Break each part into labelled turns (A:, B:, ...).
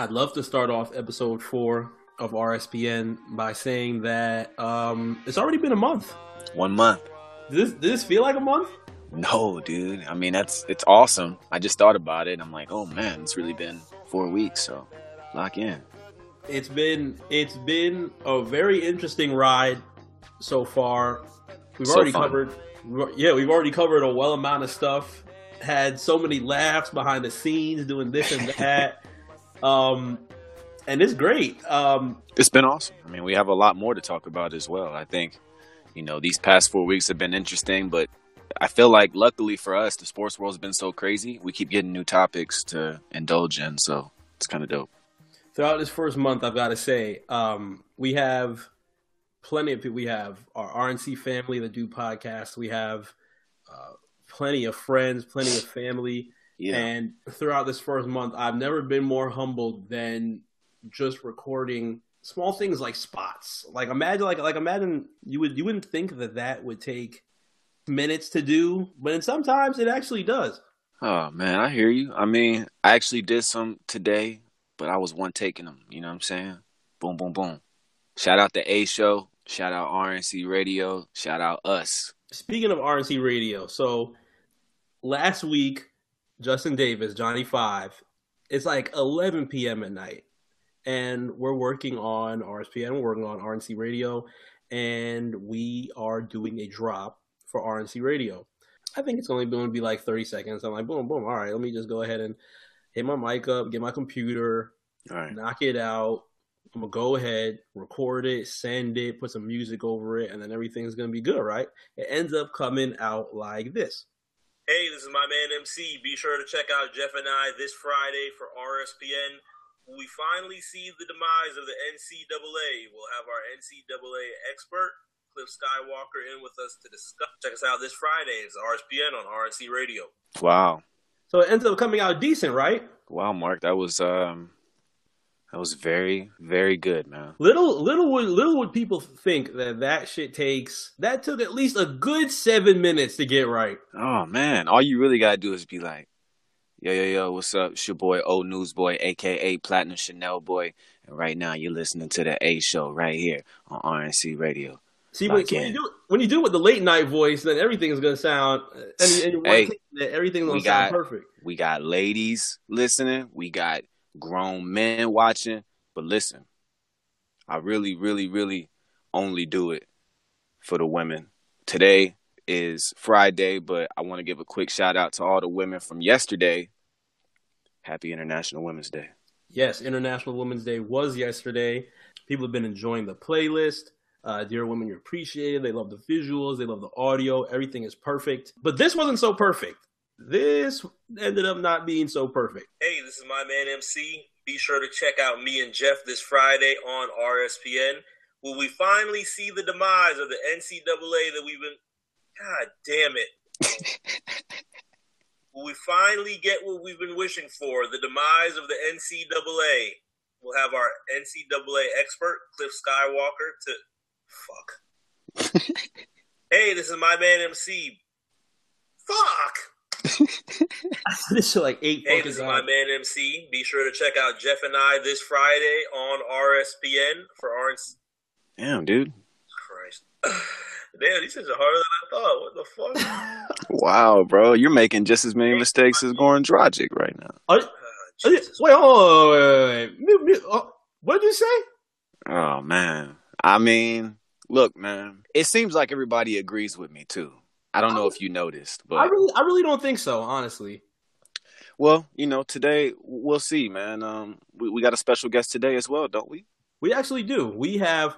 A: I'd love to start off episode four of RSPN by saying that um, it's already been a month.
B: One month.
A: Does this, does this feel like a month?
B: No, dude. I mean, that's it's awesome. I just thought about it. I'm like, oh man, it's really been four weeks. So lock in.
A: It's been it's been a very interesting ride so far. We've
B: So
A: already
B: fun.
A: covered yeah, we've already covered a well amount of stuff. Had so many laughs behind the scenes doing this and that. um and it's great. Um
B: It's been awesome. I mean, we have a lot more to talk about as well. I think, you know, these past four weeks have been interesting, but I feel like luckily for us, the sports world's been so crazy. We keep getting new topics to indulge in, so it's kind of dope.
A: Throughout this first month, I've got to say, um, we have plenty of people. We have our RNC family that do podcasts. We have uh, plenty of friends, plenty of family.
B: Yeah.
A: And throughout this first month, I've never been more humbled than just recording small things like spots. Like imagine, like like imagine you would you wouldn't think that that would take minutes to do, but sometimes it actually does.
B: Oh man, I hear you. I mean, I actually did some today, but I was one taking them. You know what I'm saying? Boom, boom, boom. Shout out the A Show. Shout out RNC Radio. Shout out us.
A: Speaking of RNC Radio, so last week, Justin Davis, Johnny Five, it's like 11 p.m. at night, and we're working on RSPN, we're working on RNC Radio, and we are doing a drop for RNC Radio. I think it's only going to be like 30 seconds. I'm like, boom, boom. All right, let me just go ahead and hit my mic up, get my computer,
B: All right.
A: knock it out. I'm gonna go ahead, record it, send it, put some music over it, and then everything's gonna be good, right? It ends up coming out like this. Hey, this is my man MC. Be sure to check out Jeff and I this Friday for RSPN. When we finally see the demise of the NCAA, we'll have our NCAA expert, Cliff Skywalker, in with us to discuss. Check us out this Friday. It's RSPN on RNC Radio.
B: Wow.
A: So it ends up coming out decent, right?
B: Wow, Mark. That was um that was very, very good, man.
A: Little little would little would people think that that shit takes that took at least a good seven minutes to get right.
B: Oh man. All you really gotta do is be like, yo, yo, yo, what's up? It's your boy O Newsboy, aka Platinum Chanel Boy. And right now you're listening to the A show right here on RNC Radio.
A: See, when, you do it, when you do it with the late night voice, then everything is gonna sound uh, and, and
B: Hey,
A: everything's gonna sound
B: got-
A: perfect.
B: We got ladies listening. We got grown men watching. But listen, I really, really, really only do it for the women. Today is Friday, but I want to give a quick shout out to all the women from yesterday. Happy International Women's Day.
A: Yes, International Women's Day was yesterday. People have been enjoying the playlist. Uh, Dear Women, you're appreciated. They love the visuals. They love the audio. Everything is perfect. But this wasn't so perfect. This ended up not being so perfect. Hey, this is my man MC. Be sure to check out me and Jeff this Friday on RSPN. Will we finally see the demise of the NCAA that we've been. God damn it. Will we finally get what we've been wishing for? The demise of the NCAA. We'll have our NCAA expert, Cliff Skywalker, to. Fuck. hey, this is my man MC. Fuck! this is like eight Hey, this is my man MC. Be sure to check out Jeff and I this Friday on RSPN for RNC.
B: Damn, dude.
A: Christ. Damn, these things are harder than I thought. What the fuck?
B: Wow, bro. You're making just as many mistakes as Goran Dragic right now.
A: Are, are you- wait, hold on, wait, wait, wait. Mute, mute. Oh, what did you say?
B: Oh, man. I mean, look, man. It seems like everybody agrees with me, too. I don't know if you noticed, but
A: I really, I really don't think so, honestly.
B: Well, you know, today we'll see, man. Um, we, we got a special guest today as well, don't we?
A: We actually do. We have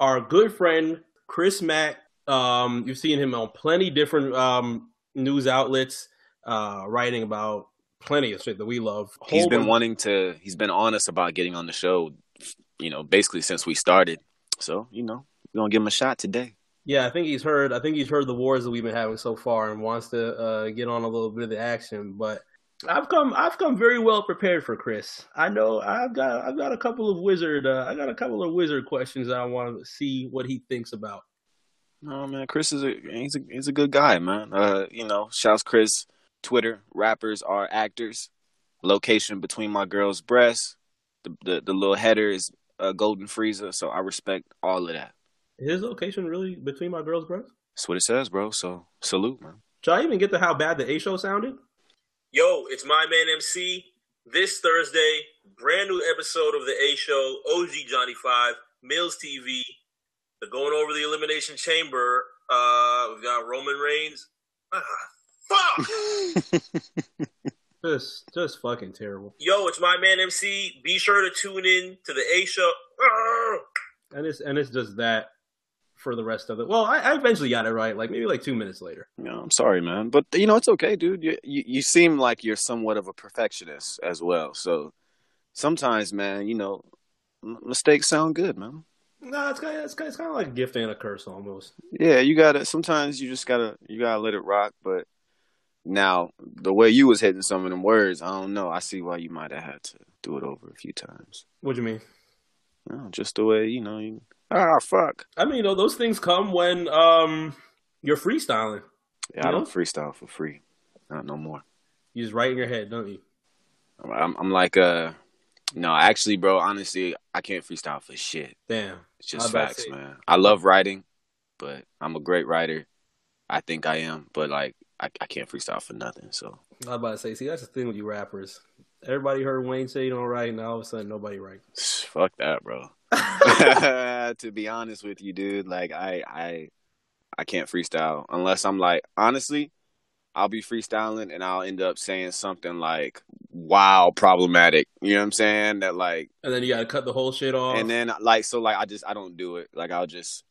A: our good friend Chris Mack. Um, you've seen him on plenty different um, news outlets, uh, writing about plenty of shit that we love.
B: He's been
A: bunch-
B: wanting to. He's been honest about getting on the show. You know, basically since we started. So you know, we're gonna give him a shot today.
A: Yeah, I think he's heard. I think he's heard the wars that we've been having so far and wants to uh, get on a little bit of the action. But I've come I've come very well prepared for Chris. I know I've got I've got a couple of wizard uh, I got a couple of wizard questions I want to see what he thinks about.
B: No man, Chris is a he's a he's a good guy, man. Uh, you know, shouts Chris. Twitter rappers are actors. Location between my girl's breasts. The the, the little header is a golden freezer. so I respect all of that.
A: His location really between my girl's breasts?
B: That's what it says, bro. So salute, man.
A: Should I even get to how bad the A show sounded? Yo, it's my man MC. This Thursday, brand new episode of the A Show, OG Johnny Five, Mills TV. They're going over the Elimination Chamber. Uh, we've got Roman Reigns. Ah, fuck! just, just fucking terrible. Yo, it's my man MC. Be sure to tune in to the A Show. Ah! And it's and it's just that for the rest of it. Well, I, I, eventually got it right, like maybe like two minutes later.
B: No, I'm sorry, man, but you know it's okay, dude. You, you, you seem like you're somewhat of a perfectionist as well, so sometimes, man, you know, mistakes sound good, man.
A: No, it's kind of, it's kind of, it's kind of like a gift and a curse almost.
B: Yeah, you gotta. Sometimes you just gotta you gotta let it rock. But now the way you was hitting some of them words, I don't know. I see why you might have had to do it over a few times.
A: What do you mean?
B: No, just the way you know you Ah, fuck.
A: I mean, you know, those things come when um you're freestyling.
B: Yeah, I know? don't freestyle for free. Not no more.
A: You just write in your head, don't you?
B: I'm, I'm like, uh, no, actually, bro. Honestly, I can't freestyle for shit.
A: Damn,
B: it's just facts, man. I love writing, but I'm a great writer. I think I am, but like, I, I can't freestyle for nothing. So
A: I was about to say, see, that's the thing with you rappers. Everybody heard Wayne say you don't write, and all of a sudden nobody writes.
B: Fuck that, bro. to be honest with you, dude, like I I I can't freestyle unless I'm like honestly, I'll be freestyling and I'll end up saying something like wow problematic. You know what I'm saying? That like
A: And then you gotta cut the whole shit off.
B: And then like so like I just I don't do it. Like I'll just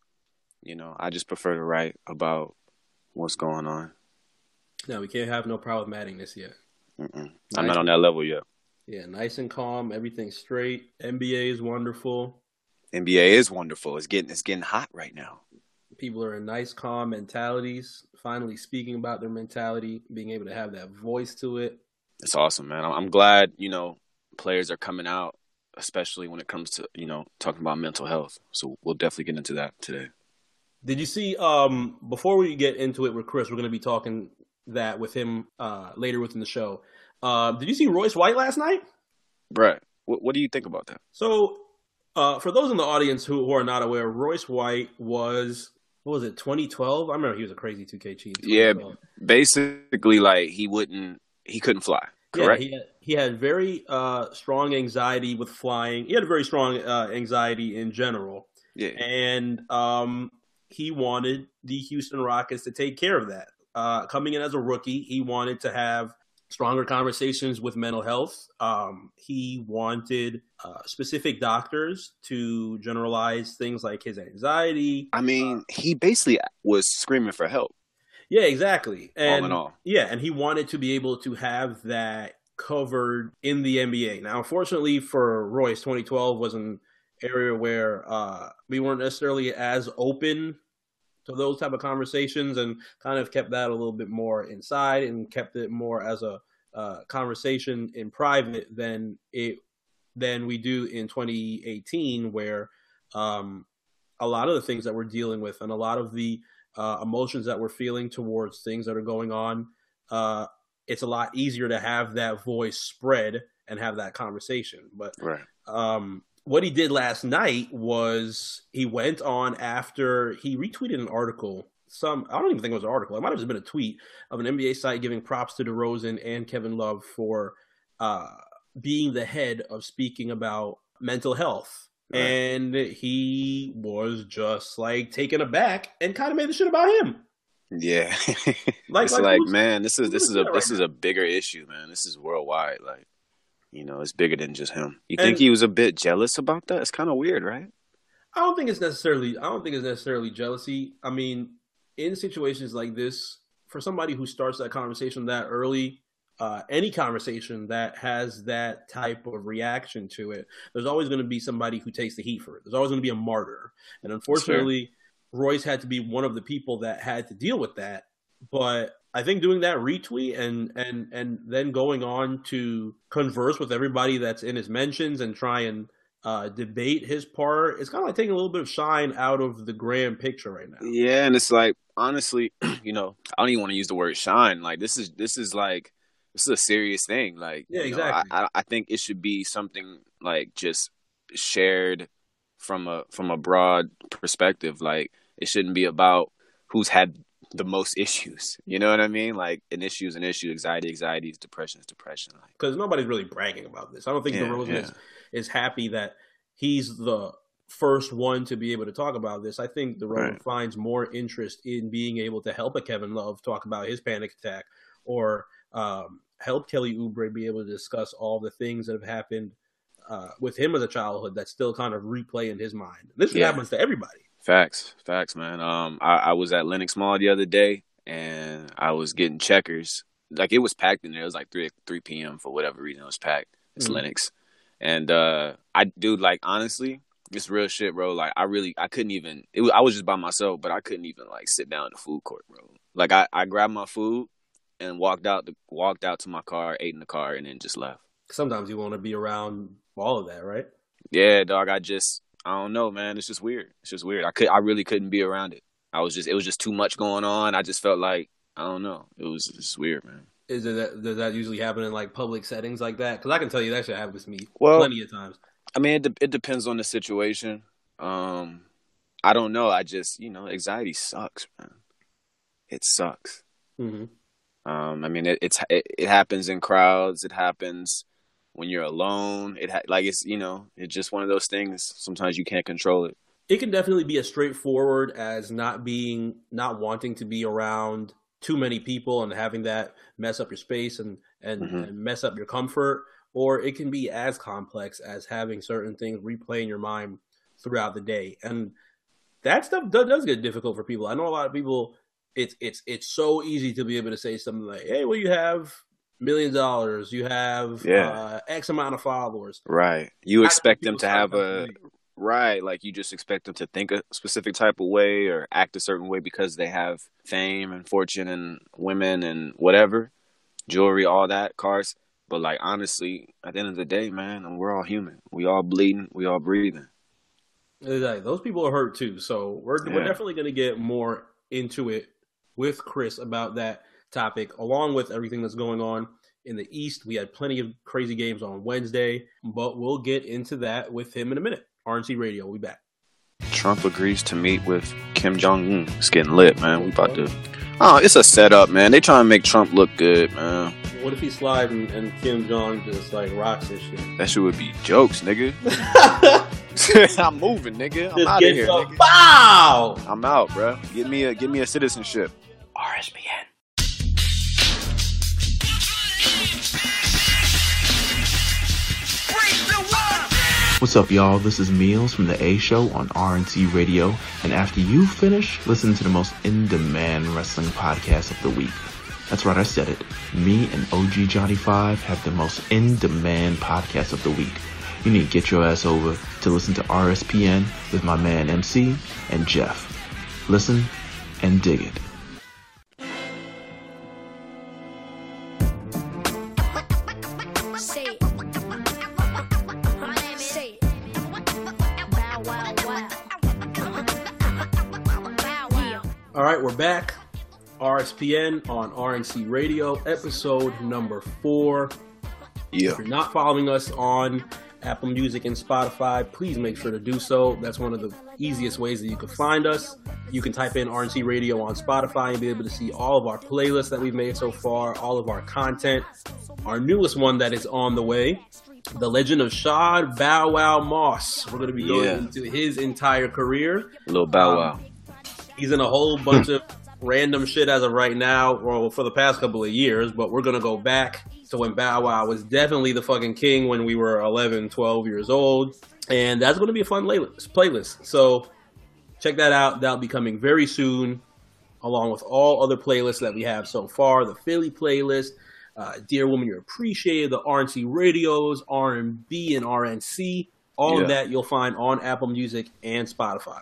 B: you know, I just prefer to write about what's going on.
A: No, we can't have no problematicness yet.
B: Nice. I'm not on that level yet.
A: Yeah, nice and calm, everything's straight. NBA is wonderful.
B: NBA is wonderful. It's getting it's getting hot right now.
A: People are in nice, calm mentalities. Finally, speaking about their mentality, being able to have that voice to it.
B: It's awesome, man. I'm glad you know players are coming out, especially when it comes to you know talking about mental health. So we'll definitely get into that today.
A: Did you see? Um, before we get into it with Chris, we're going to be talking that with him uh, later within the show. Uh, did you see Royce White last night?
B: Brett, what, what do you think about that?
A: So uh, for those in the audience who, who are not aware, Royce White was what was it 2012? I remember he was a crazy 2K cheat.
B: Yeah, basically like he wouldn't he couldn't fly. Correct.
A: Yeah, he had, he had very uh, strong anxiety with flying. He had a very strong uh, anxiety in general.
B: Yeah,
A: and um, he wanted the Houston Rockets to take care of that. Uh, coming in as a rookie, he wanted to have stronger conversations with mental health. Um, he wanted uh, specific doctors to generalize things like his anxiety.
B: I mean, uh, he basically was screaming for help.
A: Yeah, exactly. And
B: all in all.
A: Yeah, and he wanted to be able to have that covered in the NBA. Now, unfortunately for Royce, 2012 was an area where uh, we weren't necessarily as open to those type of conversations and kind of kept that a little bit more inside and kept it more as a uh, conversation in private than it than we do in 2018 where um, a lot of the things that we're dealing with and a lot of the uh, emotions that we're feeling towards things that are going on uh, it's a lot easier to have that voice spread and have that conversation but
B: right.
A: um, what he did last night was he went on after he retweeted an article. Some I don't even think it was an article. It might have just been a tweet of an NBA site giving props to DeRozan and Kevin Love for uh, being the head of speaking about mental health. Right. And he was just like taken aback and kind of made the shit about him.
B: Yeah, like, it's like, like man, this is this is a right this now? is a bigger issue, man. This is worldwide. Like you know, it's bigger than just him. You think he was a bit jealous about that? It's kind of weird, right?
A: I don't think it's necessarily. I don't think it's necessarily jealousy. I mean, in situations like this, for somebody who starts that conversation that early, uh, any conversation that has that type of reaction to it, there's always going to be somebody who takes the heat for it. There's always going to be a martyr, and unfortunately, Royce had to be one of the people that had to deal with that. But I think doing that retweet and and and then going on to converse with everybody that's in his mentions and try and uh, debate his part, it's kind of like taking a little bit of shine out of the grand picture right now.
B: Yeah, and it's like honestly, you know, I don't even want to use the word shine. Like this is this is like this is a serious thing. Like
A: yeah,
B: you know,
A: exactly.
B: I, I think it should be something like just shared from a from a broad perspective. Like it shouldn't be about who's had the most issues. You know what I mean? Like an issue is an issue. Anxiety, anxiety is depression is depression.
A: Because like, nobody's really bragging about this. I don't think
B: yeah,
A: DeRozan
B: yeah.
A: is, is happy that he's the first one to be able to talk about this. I think DeRozan
B: Right.
A: finds more interest in being able to help a Kevin Love talk about his panic attack or um, help Kelly Oubre be able to discuss all the things that have happened uh, with him as a childhood that still kind of replay in his mind. This
B: Yeah.
A: happens to everybody.
B: Facts, facts, man. Um, I, I was at Lenox Mall the other day, and I was getting checkers. Like it was packed in there. It was like three three p.m. for whatever reason. It was packed. It's
A: Mhm.
B: Lennox, and uh, I dude, like honestly, it's real shit, bro. Like I really, I couldn't even. It was, I was just by myself, but I couldn't even like sit down in the food court, bro. Like I, I grabbed my food and walked out, the, walked out to my car, ate in the car, and then just left.
A: Sometimes you want to be around all of that, right?
B: Yeah, dog. I just I don't know, man. It's just weird. It's just weird. I could I really couldn't be around it. I was just it was just too much going on. I just felt like I don't know. It was just weird, man.
A: Is it that does that usually happen in like public settings like that? Because I can tell you that should happen to me
B: Well-
A: plenty of times.
B: I mean, it de- it depends on the situation. Um, I don't know. I just you know, anxiety sucks, man. It sucks.
A: hmm
B: Um, I mean, it, it's it, it happens in crowds. It happens when you're alone. It ha- like it's you know, it's just one of those things. Sometimes you can't control it.
A: It can definitely be as straightforward as not being, not wanting to be around too many people and having that mess up your space and and,
B: Mhm.
A: and mess up your comfort, or it can be as complex as having certain things replay in your mind throughout the day, and that stuff does, does get difficult for people. I know a lot of people. It's it's it's so easy to be able to say something like, "Hey, well, you have millions of dollars, you have
B: Yeah.
A: uh, X amount of followers."
B: Right. You expect them to have a right, like you just expect them to think a specific type of way or act a certain way because they have fame and fortune and women and whatever, jewelry, all that, cars. But like honestly, at the end of the day, man, we're all human. We all bleeding, we all breathing.
A: Like, those people are hurt too. So we're we're definitely going to get more into it with Chris about that topic, along with everything that's going on in the East. We had plenty of crazy games on Wednesday, but we'll get into that with him in a minute. RNC Radio, we'll be back.
B: Trump agrees to meet with Kim Jong Un. It's getting lit, man. We about to Oh, it's a setup, man. They trying to make Trump look good, man.
A: What if he slides and, and Kim Jong just like rocks his shit?
B: That shit would be jokes, nigga. I'm moving, nigga. I'm out of here, nigga.
A: Bow!
B: I'm out, bro. Give me a give me a citizenship. RSPN.
C: What's up, y'all? This is Mills from The A Show on RNC Radio. And after you finish, listen to the most in demand wrestling podcast of the week. That's right, I said it. Me and OG Johnny 5 have the most in demand podcast of the week. You need to get your ass over to listen to RSPN with my man MC and Jeff. Listen and dig it.
A: All right, we're back. RSPN on RNC Radio, episode number four.
B: Yeah.
A: If you're not following us on Apple Music and Spotify, please make sure to do so. That's one of the easiest ways that you can find us. You can type in RNC Radio on Spotify and be able to see all of our playlists that we've made so far, all of our content. Our newest one that is on the way, The Legend of Shad Bow Wow Moss. We're going to be going
B: Yeah.
A: into his entire career.
B: Little Bow
A: Um,
B: Wow.
A: He's in a whole bunch of random shit as of right now, or for the past couple of years, but we're gonna go back to when Bow Wow was definitely the fucking king when we were 11, 12 years old. And that's gonna be a fun playlist. So check that out. That'll be coming very soon, along with all other playlists that we have so far. The Philly playlist, uh, Dear Woman You're Appreciated, the RNC radios, R&B and RNC. All of that you'll find on Apple Music and Spotify.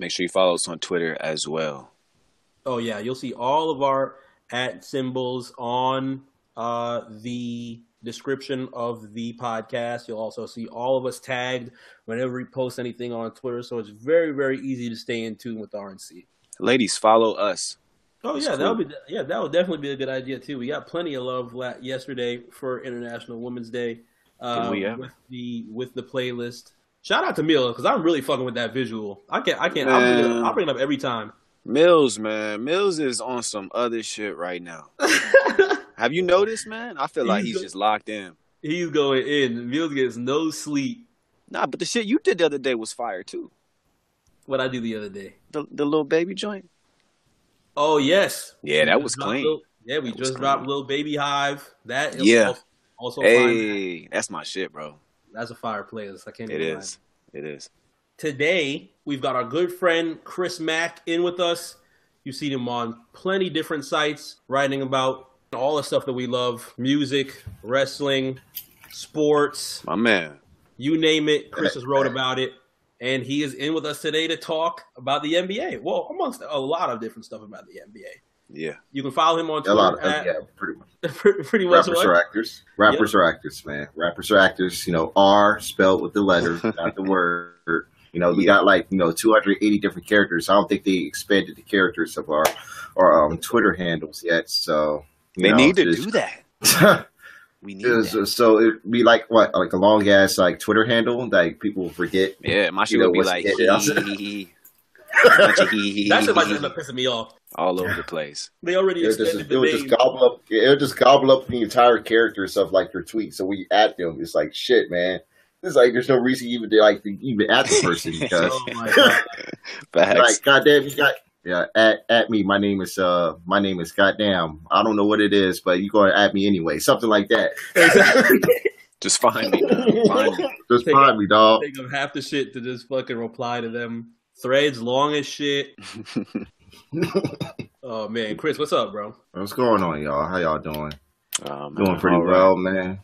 B: Make sure you follow us on Twitter as well.
A: Oh yeah, you'll see all of our at symbols on uh, the description of the podcast. You'll also see all of us tagged whenever we post anything on Twitter. So it's very, very easy to stay in tune with RNC.
B: Ladies, follow us.
A: Oh yeah, that
B: cool.
A: would be yeah, that would definitely be a good idea too. We got plenty of love yesterday for International Women's Day uh, with the with the playlist. Shout out to Mila because I'm really fucking with that visual. I can't, I can't. I'll bring, it up,
B: Man.
A: I'll bring it up every time.
B: Mills, man. Mills is on some other shit right now. Have you noticed, man? I feel like
A: He's
B: just locked in.
A: He's going in. Mills gets no sleep.
B: Nah, but the shit you did the other day was fire too.
A: What I do the other day.
B: The the little baby joint.
A: Oh yes.
B: Yeah, that was clean.
A: Lil- yeah, we
B: That
A: just dropped little baby hive. That is
B: Yeah.
A: also, also fine.
B: Hey, that's my shit, bro.
A: That's a fire playlist. I can't.
B: It is. It is.
A: Today we've got our good friend Chris Mack in with us. You've seen him on plenty different sites writing about all the stuff that we love: music, wrestling, sports,
B: My man.
A: you name it. Chris has wrote about it, and he is in with us today to talk about the NBA. Well, amongst a lot of different stuff about the NBA.
B: Yeah.
A: You can follow him on
D: A
A: Twitter.
D: lot of
A: at,
D: yeah, pretty much.
A: pretty much.
D: Rappers
A: what?
D: are actors. Rappers are actors, man. Rappers are actors. You know, R spelled with the letter, not the word. You know, we
B: Yeah.
D: got like you know 280 different characters. I don't think they expanded the characters of our our um, Twitter handles yet. So
B: They
D: know,
B: need to
D: just-
B: do that. We need
D: Just-
B: that.
D: so it'd be like what, like a long ass like Twitter handle that people forget.
B: Yeah, my shit
D: You know
B: would be
D: what's
B: like
D: in
B: hee,
D: it.
B: Hee, hee. Bunch of hee, hee,
A: That shit might end up pissing me off.
B: all over the place.
A: They already
D: It would just,
A: extended
D: it
A: the
D: would
A: name.
D: just gobble up. It would just gobble up the entire characters of like your tweets. So when you add them, it's like shit, man. It's like there's no reason even to like to even add the person because
A: Oh my god!
B: Facts.
D: like goddamn you got yeah at, at me my name is uh my name is goddamn I don't know what it is but you gonna add me anyway something like that
B: Just find me. man. Find me.
D: just
A: Take
D: find me dog
A: Think of half the shit to just fucking reply to them. Threads long as shit. Oh man, Chris, what's up, bro?
D: what's going on y'all how y'all doing
B: Oh, man,
D: doing pretty
B: all right.
D: well man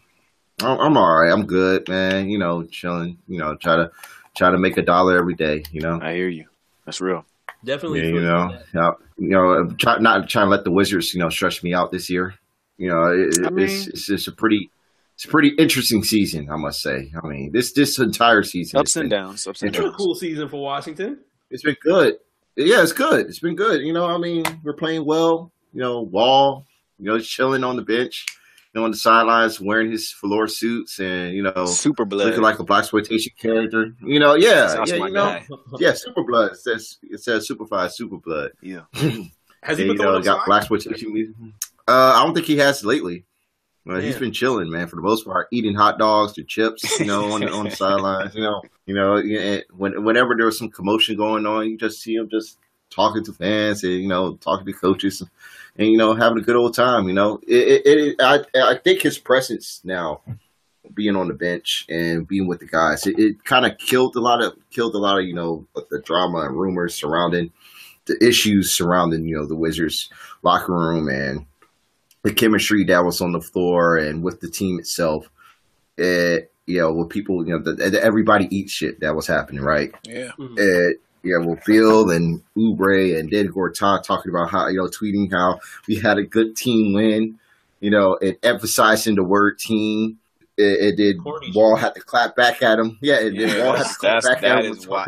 D: I'm, I'm all right I'm good man you know chilling you know try to try to make a dollar every day you know
B: I hear you. That's real.
A: Definitely.
D: yeah, you know, yeah, you know, try not trying to let the Wizards, you know, stretch me out this year. You know, it,
B: I mean-
D: it's it's just a pretty, it's a pretty interesting season, I must say. I mean, this this entire season,
B: Ups and
D: been-
B: downs. Ups and
A: It's been a cool season for Washington.
D: It's been good. Yeah, it's good. It's been good. You know, I mean, we're playing well. You know, Wall, you know, chilling on the bench, you know, on the sidelines, wearing his velour suits, and you know,
B: Super blood.
D: looking like a blaxploitation character. You know, yeah,
B: That's
D: yeah,
B: my
D: you know, yeah, super blood. It says it says super superfied super blood.
B: yeah.
A: Has he been
D: you know, got black
A: signs?
D: exploitation. Uh, I don't think he has lately. But he's been chilling, man, for the most part, eating hot dogs or chips, you know, on the on the sidelines. You know, you know, when, whenever there was some commotion going on, you just see him just talking to fans and you know talking to coaches and you know having a good old time. You know, it, it, it I I think his presence now, being on the bench and being with the guys, it, it kind of killed a lot of killed a lot of you know the drama and rumors surrounding the issues surrounding you know the Wizards locker room and the chemistry that was on the floor and with the team itself. It, you know, with people, you know, the, the everybody eats shit that was happening, right?
B: Yeah.
A: Mhm.
D: Uh, yeah, well, Beal and Oubre and David Gortat talking about how, you know, tweeting how we had a good team win, you know, and emphasizing the word team. It, it did.
A: Corny
D: Wall had to clap back at him. Yeah, it did.
B: Yeah,
D: Wall had to clap
B: that's-
D: back at him.
B: is wild.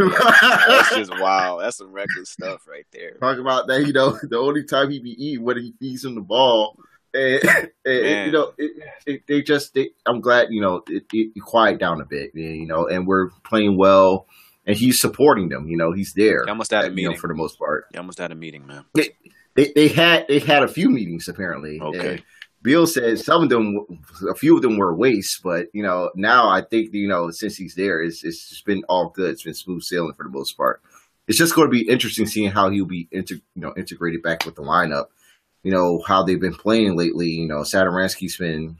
B: That's just wow. That's some reckless stuff right there.
D: Talking about that, you know, the only time he be eating when he feeds him the ball. You know, it, they just, they, I'm glad, you know, it, it, quiet down a bit, you know, and we're playing well. And he's supporting them, you know, he's there.
B: Have had a
D: you know,
B: meeting.
D: for the most part.
B: Have had a meeting, man.
D: They, they had they had a few meetings apparently.
B: Okay.
D: And Beal said some of them, a few of them were waste, but you know now I think you know since he's there, it's it's just been all good. It's been smooth sailing for the most part. It's just going to be interesting seeing how he'll be inter, you know integrated back with the lineup. You know how they've been playing lately. You know Satoransky's been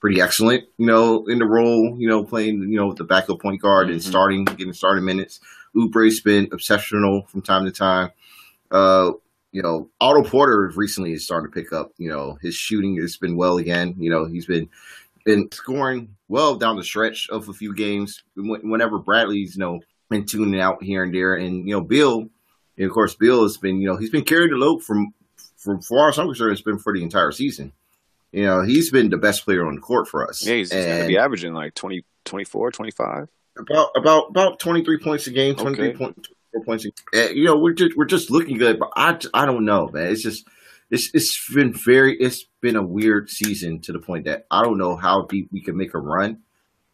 D: pretty excellent. You know in the role. You know playing you know with the backup point guard and
B: Mhm.
D: starting getting starting minutes. Oubre's been exceptional from time to time. Uh, you know, Otto Porter recently is starting to pick up. You know, his shooting has been well again. You know, he's been been scoring well down the stretch of a few games. Whenever Bradley's you know been tuning out here and there, and you know Beal, and of course Beal has been you know he's been carrying the load from for far as I'm concerned, it's been for the entire season. You know, he's been the best player on the court for us.
B: Yeah, he's, he's going to be averaging like 20, 24, 25.
D: about about about 23 points a game, 23
B: Okay.
D: point, 24 points. A, you know, we're just we're just looking good, but I I don't know, man. It's just it's it's been very it's been a weird season to the point that I don't know how deep we can make a run.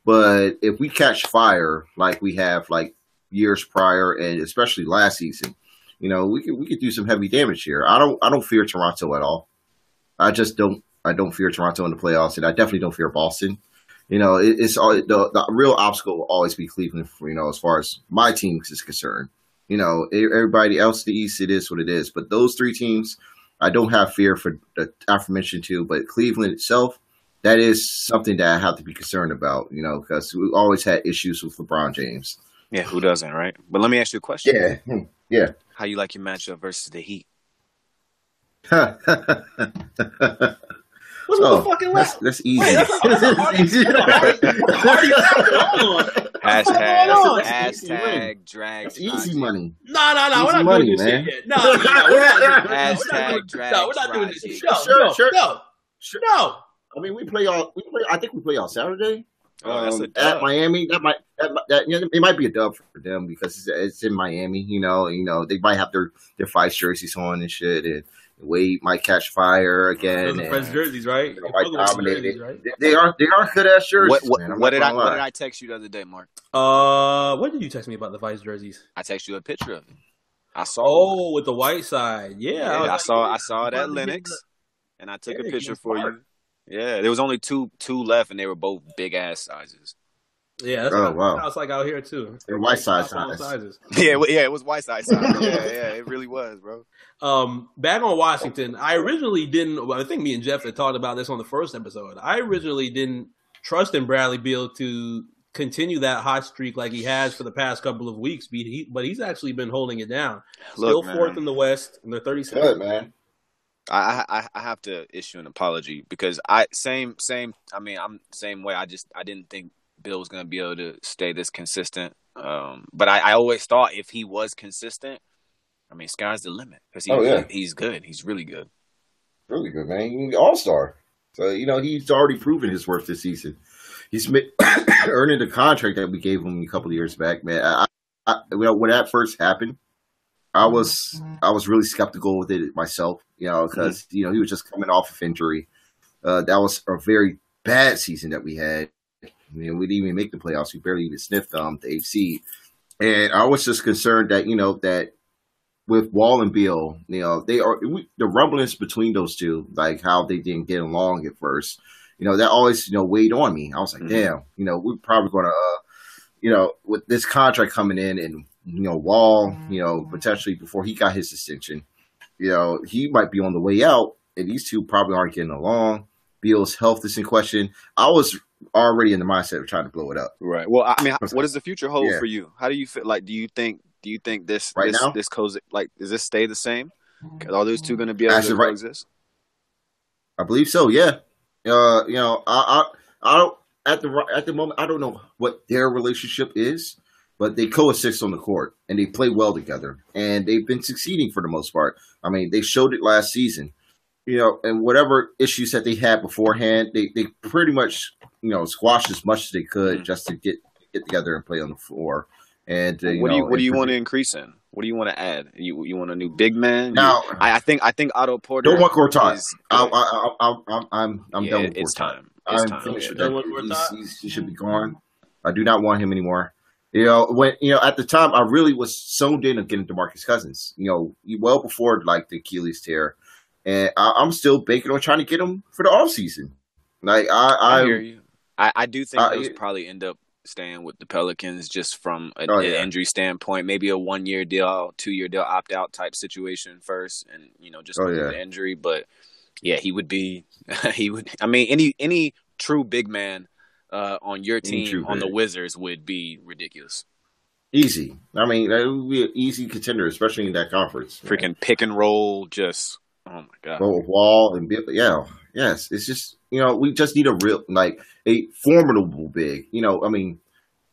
D: But if we catch fire like we have like years prior and especially last season, you know, we could we could do some heavy damage here. I don't I don't fear Toronto at all. I just don't I don't fear Toronto in the playoffs, and I definitely don't fear Boston. You know, it, it's all the, the real obstacle will always be Cleveland. You know, as far as my team is concerned, you know, everybody else the East, it is what it is. But those three teams, I don't have fear for the aforementioned two. But Cleveland itself, that is something that I have to be concerned about. You know, because we always had issues with LeBron James.
B: Yeah, who doesn't, right? But let me ask you a question.
D: Yeah, Hmm. yeah.
B: How you like your matchup versus the Heat?
A: What's
D: Oh,
A: the fucking
D: that's, that's easy.
A: Wait, that's that's
D: Easy.
A: Hardy laughter. Hold on.
B: Hashtag,
D: That's easy
B: hashtag, drag.
D: Easy money.
A: No, no, no. We're not
D: money,
A: doing this
D: man.
A: shit yet. No, no, no. We're not doing this. No,
B: Hashtag
A: doing-
B: drag
A: No, we're not doing this.
B: Friday.
A: No,
D: Sure,
A: no,
D: sure.
A: no,
D: Sure.
A: no.
D: I mean, we play all. We play. I think we play on Saturday.
B: Oh, that's a
D: um,
B: dub.
D: at Miami. That might that, that you know, it might be a dub for them because it's, it's in Miami. You know, you know they might have their their five jerseys on and shit, and Wade might catch fire again.
A: Those are
D: and
A: jerseys, right?
D: they
A: Your
D: might dominate
A: jerseys, right?
D: They- They are they are good ass jerseys.
B: What what,
D: man.
B: What did I
D: gonna
B: what did I text you the other day, Mark?
A: Uh, what did you text me about the Vice jerseys?
B: I text you a picture of it. I saw.
A: Oh, with the white side. Yeah,
B: yeah,
A: was
B: I, saw
A: yeah,
B: I saw it
A: about
B: at Lenox,
A: the-
B: and I took
A: Yeah,
B: a picture for
A: smart.
B: you. Yeah, there was only two two left, and they were both big ass sizes.
A: Yeah, that's
D: Oh,
A: what
D: wow.
A: it's like out here too.
D: They're white
A: Like,
D: size
A: all
D: size.
A: sizes.
B: Yeah, it yeah, it was white size size. yeah, yeah, it really was, bro.
A: Um, back on Washington, I originally didn't. Well, I think me and Jeff had talked about this on the first episode. I originally didn't trust in Bradley Beal to continue that hot streak like he has for the past couple of weeks. But, he, but he's actually been holding it down. Still
B: Look,
A: fourth in the West, and they're thirty
D: Good man.
B: I, I I have to issue an apology because I same same I mean I'm same way I just I didn't think Beal was gonna be able to stay this consistent. Um, but I, I always thought if he was consistent, I mean sky's the limit because he,
D: Oh, yeah.
B: he's good. He's really good.
D: Really good man. All star. So you know he's already proven his worth this season. He's earning the contract that we gave him a couple of years back, man. I, I, you know, when that first happened, I was I was really skeptical with it myself. You know, because you know he was just coming off of injury. Uh, that was a very bad season that we had. I mean, we didn't even make the playoffs. We barely even sniffed um, the seed. And I was just concerned that you know that with Wall and Beal, you know, they are we, the rumblings between those two, like how they didn't get along at first. You know, that always you know weighed on me. I was like,
B: Mhm.
D: damn, you know, we're probably going to, uh, you know, with this contract coming in and you know Wall, you know, potentially before he got his extension, you know, he might be on the way out, and these two probably aren't getting along. Beal's health is in question. I was already in the mindset of trying to blow it up.
B: Right. Well, I mean, what does the future hold
D: Yeah.
B: for you? How do you feel? Like, do you think do you think this
D: Right
B: this
D: now?
B: this cozy like does this stay the same? Are those two going to be able
D: Actually,
B: to
D: right-
B: coexist?
D: I believe so. Yeah. Uh, you know, I, I, I don't at the at the moment I don't know what their relationship is, but they coexist on the court and they play well together, and they've been succeeding for the most part. I mean, they showed it last season. You know, and whatever issues that they had beforehand, they they pretty much you know squashed as much as they could
B: Mhm.
D: just to get get together and play on the floor. And uh, you
B: what do you
D: know,
B: what do you want to increase in? What do you want to add? You you want a new big man? You-
D: now?
B: I, I think I think Otto Porter.
D: Don't want Gortat.
B: is
D: I,
B: good.
D: I, I, I, I'm I'm I'm
B: Yeah,
D: done with
B: it's
D: Gortat.
B: time. It's
D: I'm
B: time.
D: finished with
A: Done
D: that.
A: with
D: He's-
A: Gortat?
D: he should be gone. I do not want him anymore. You know, when you know at the time I really was zoned in on getting Demarcus Cousins. You know, well before like the Achilles tear, and I, I'm still banking on trying to get him for the off season. Like I,
B: I
D: I,
B: hear you. I, I do think those probably end up staying with the Pelicans just from a,
D: Oh,
B: an injury standpoint. Maybe a one year deal, two year deal, opt out type situation first, and you know just
D: Oh, yeah.
B: the injury. But yeah, he would be. he would. I mean, any any true big man uh, on your team on the. Wizards would be ridiculous.
D: easy. I mean, that would be an easy contender, especially in that conference.
B: Freaking pick and roll, just oh my god.
D: Go with Wall and Beal. Yeah, yes. It's just you know we just need a real like a formidable big. You know, I mean,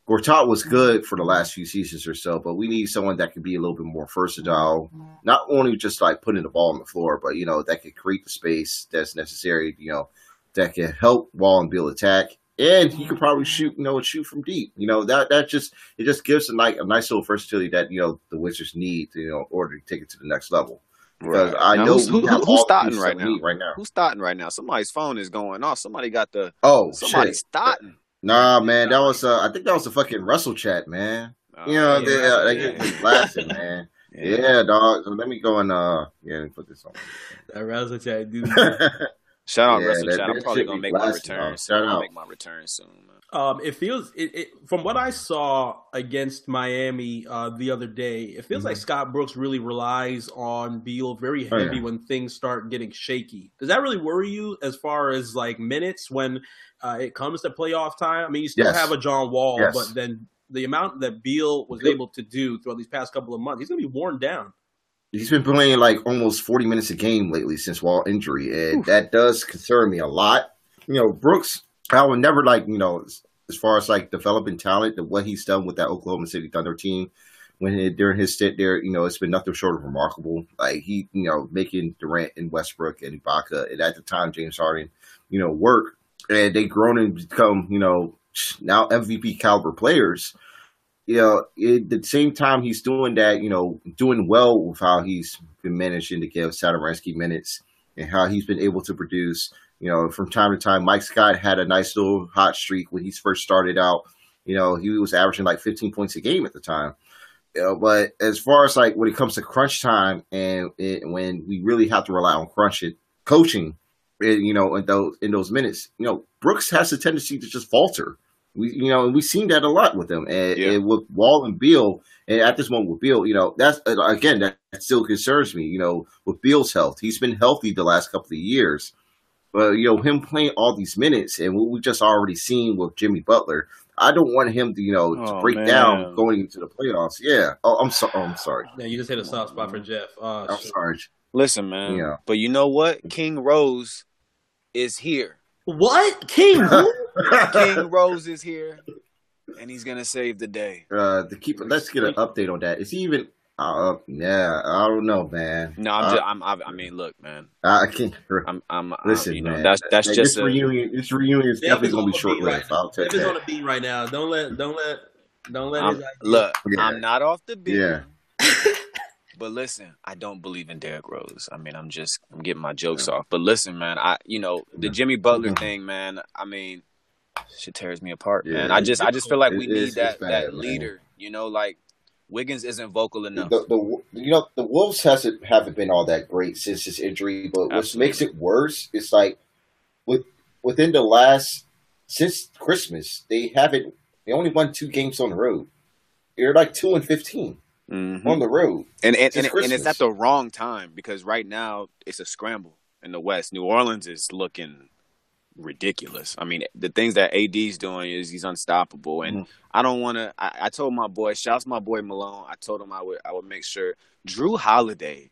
D: Gortat was good for the last few seasons or so, but we need someone that can be a little bit more versatile. Not only just like putting the ball on the floor, but you know that can create the space that's necessary. You know that can help Wall and Beal attack, and he could probably shoot. You know, shoot from deep. You know that that just it just gives a nice a nice little versatility that you know the Wizards need. To, you know, in order to take it to the next level. Because
B: Right.
D: I
B: Now,
D: know
B: who's, who, who's starting right now?
D: right now.
B: Who's starting right now? Somebody's phone is going off. Somebody got the
D: Oh
B: somebody's
D: shit!
B: starting.
D: Nah, man, that was uh, I think that was the fucking Russell Chat, man.
B: Oh,
D: you know,
B: yeah,
D: they, uh, they get me blasting, man.
B: Yeah.
D: Yeah, dog. Let me go and uh, yeah, let me put this on.
A: That Razzle Chat, dude.
B: Shout out
D: Yeah,
B: Wrestle
D: that-
B: Chat. I'm probably gonna make my return
D: dog.
B: soon.
D: Shout
B: I'll
D: out.
B: make my return soon, man.
A: Um, it feels it, it from what I saw against Miami uh, the other day. It feels like Scott Brooks really relies on Beal very
D: Oh, yeah.
A: heavy when things start getting shaky. Does that really worry you as far as like minutes when uh, it comes to playoff time? I mean, you still
D: Yes.
A: have a John Wall,
D: Yes.
A: but then the amount that Beal was
D: Beal-
A: able to do throughout these past couple of months, he's gonna be worn down.
D: He's been playing like almost 40 minutes a game lately since Wall injury, and that does concern me a lot. You know, Brooks, I would never like, you know, as, far as like developing talent, that what he's done with that Oklahoma City Thunder team when he, during his stint there, you know, it's been nothing short of remarkable. Like he, you know, making Durant and Westbrook and Ibaka, and at the time James Harden, you know, work, and they grown and become, you know, now MVP caliber players you know, at the same time he's doing that, you know, doing well with how he's been managing to give Satoransky minutes and how he's been able to produce. You know, from time to time, Mike Scott had a nice little hot streak when he first started out. You know, he was averaging like 15 points a game at the time. You know, but as far as like when it comes to crunch time and it, when we really have to rely on crunch it, coaching, eh, you know, in those in those minutes, you know, Brooks has a tendency to just falter. We, you know, and we've seen that a lot with them, and,
B: Yeah.
D: and with Wall and Beal, and at this moment with Beal, you know, that's uh, again that, that still concerns me. You know, with Beal's health, he's been healthy the last couple of years, but you know, him playing all these minutes, and what we just already seen with Jimmy Butler, I don't want him to, you know, to
B: Oh,
D: break
B: man.
D: down going into the playoffs. Yeah. Oh, I'm sorry. Oh, I'm sorry.
A: Yeah, you just hit a soft spot for Jeff. Uh,
D: I'm
A: shit.
D: sorry.
B: Listen, man.
D: Yeah.
B: But you know what? King Rose is here.
A: What King? Who?
B: King Rose is here, and he's gonna save the day.
D: uh, to keep let's get an update on that. Is he even? Uh, yeah, I don't know, man.
B: No, I'm
D: Uh,
B: just. I'm. I, I mean, look, man.
D: I can't.
B: I'm. I'm. I'm
D: Listen,
B: you know,
D: man.
B: that's that's
D: Like,
B: just
D: this
B: a,
D: reunion. This reunion is definitely going to be short
A: beat right
D: lived. I'll tell
A: Jeff
D: you
A: is on
D: that.
A: the beat right now. Don't let, don't let, don't let
B: I'm,
A: his idea-
B: look.
D: Yeah.
B: I'm not off the beat.
D: Yeah.
B: But listen, I don't believe in Derrick Rose. I mean, I'm just I'm getting my jokes off. But listen, man, I you know the Jimmy Butler thing, man. I mean, shit tears me apart, man. I just I just feel like we need
D: it's-
B: that
D: bad,
B: that
D: man.
B: leader. You know, like Wiggins isn't vocal enough.
D: The, the you know the Wolves hasn't haven't been all that great since his injury, but what makes it worse is like with within the last since Christmas they haven't they only won two games on the road. They're like two and fifteen
B: Mhm.
D: on the road.
B: and and, and, and it's at the wrong time because right now it's a scramble in the West. New Orleans is looking ridiculous. I mean, the things that AD's doing is he's unstoppable, and
D: Mhm.
B: I don't want to. I, I told my boy, shouts my boy Malone. I told him I would I would make sure Jrue Holiday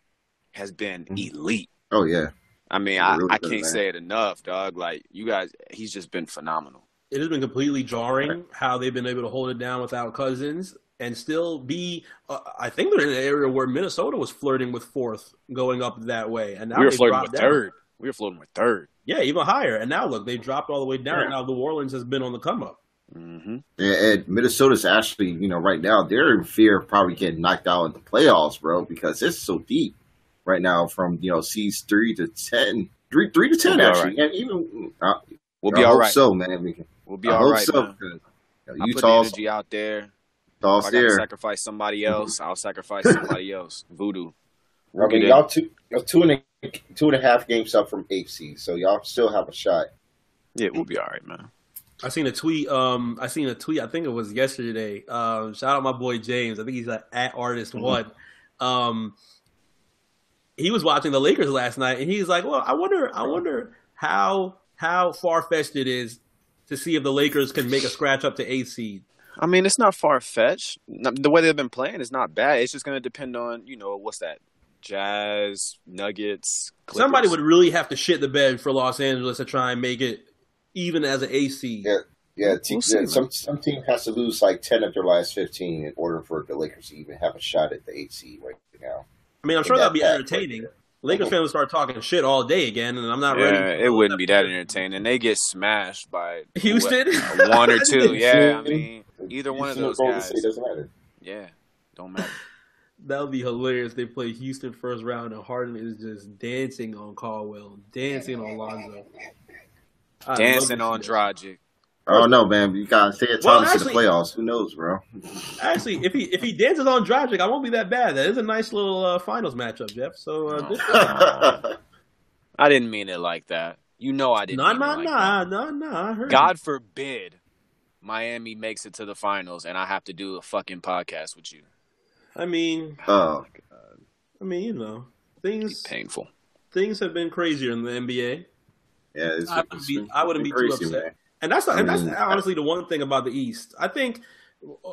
B: has been
D: Mhm.
B: elite.
D: Oh yeah,
B: I mean, I,
D: really
B: I can't
D: man.
B: say it enough, dog. Like you guys, he's just been phenomenal.
A: it has been completely jarring how they've been able to hold it down without Cousins and still be. Uh, I think they're in an area where Minnesota was flirting with fourth going up that way, and now
B: we were
A: they
B: floating
A: dropped
B: with
A: down.
B: third. We were flirting with third.
A: Yeah, even higher. And now look, they dropped all the way down.
D: Yeah.
A: Now New Orleans has been on the come up.
B: hmm
D: and, and Minnesota's actually you know right now they're in fear of probably getting knocked out in the playoffs, bro, because it's so deep right now from you know seeds three to ten, three three to ten
B: We'll be all
D: actually, and even uh,
B: We'll
D: I
B: be all
D: hope
B: right.
D: so, man. We can-
B: We'll be
D: I
B: all
D: hope
B: right,
D: so.
B: man.
D: 'cause, you know,
B: I put the energy out there. If I got to
D: there.
B: sacrifice somebody else, I'll sacrifice somebody else. Voodoo.
D: I mean,
B: get
D: y'all two, y'all two and a two and a half games up from eight seed, so y'all still have a shot.
B: Yeah, we'll be all right, man.
A: I seen a tweet. Um, I seen a tweet. I think it was yesterday. Um, shout out my boy James. I think he's like at artist one. Um, he was watching the Lakers last night, and he's like, "Well, I wonder, I wonder how how far fetched it is to see if the Lakers can make a scratch up to eight seed."
B: I mean, it's not far fetched. The way they've been playing is not bad. It's just going to depend on you know what's that, Jazz, Nuggets. Clippers.
A: Somebody would really have to shit the bed for Los Angeles to try and make it even as an AC.
D: Yeah. Yeah, te-
B: We'll
D: yeah, some some team has to lose like ten of their last fifteen in order for the Lakers to even have a shot at the eight seed right now.
A: I mean, I'm sure that'll be
D: that right
A: entertaining.
D: there.
A: Lakers fans will start talking shit all day again, and I'm not
B: Yeah,
A: ready.
B: it wouldn't be that entertaining. They get smashed by
A: Houston?
B: what- one or two. Yeah, I mean, either one of
D: Houston or
B: those guys.
D: State doesn't matter.
B: Yeah, don't matter.
A: That would be hilarious. They play Houston first round, and Harden is just dancing on Caldwell, dancing on Lonzo, I
B: Dancing on
A: see that.
B: Dragic.
D: I don't know, man. You gotta stay at
A: Well,
D: Thomas to the playoffs. Who knows, bro?
A: Actually, if he if he dances on Dragic, I won't be that bad. That is a nice little uh, finals matchup, Jeff. So uh, good for him.
B: I didn't mean it like that. You know I didn't.
A: Nah,
B: mean
A: nah,
B: it like
A: nah,
B: that.
A: nah, nah. I heard
B: God forbid Miami makes it to the finals and I have to do a fucking podcast with you.
A: you. I mean,
D: oh,
A: I mean, you know,
B: Be
A: things
B: painful.
A: things have been crazier in the NBA,
D: yeah. It's,
A: I wouldn't be-
D: been-
A: I wouldn't
D: been
A: be too upset.
D: man.
A: and that's and that's
D: Mm.
A: honestly the one thing about the East. I think uh,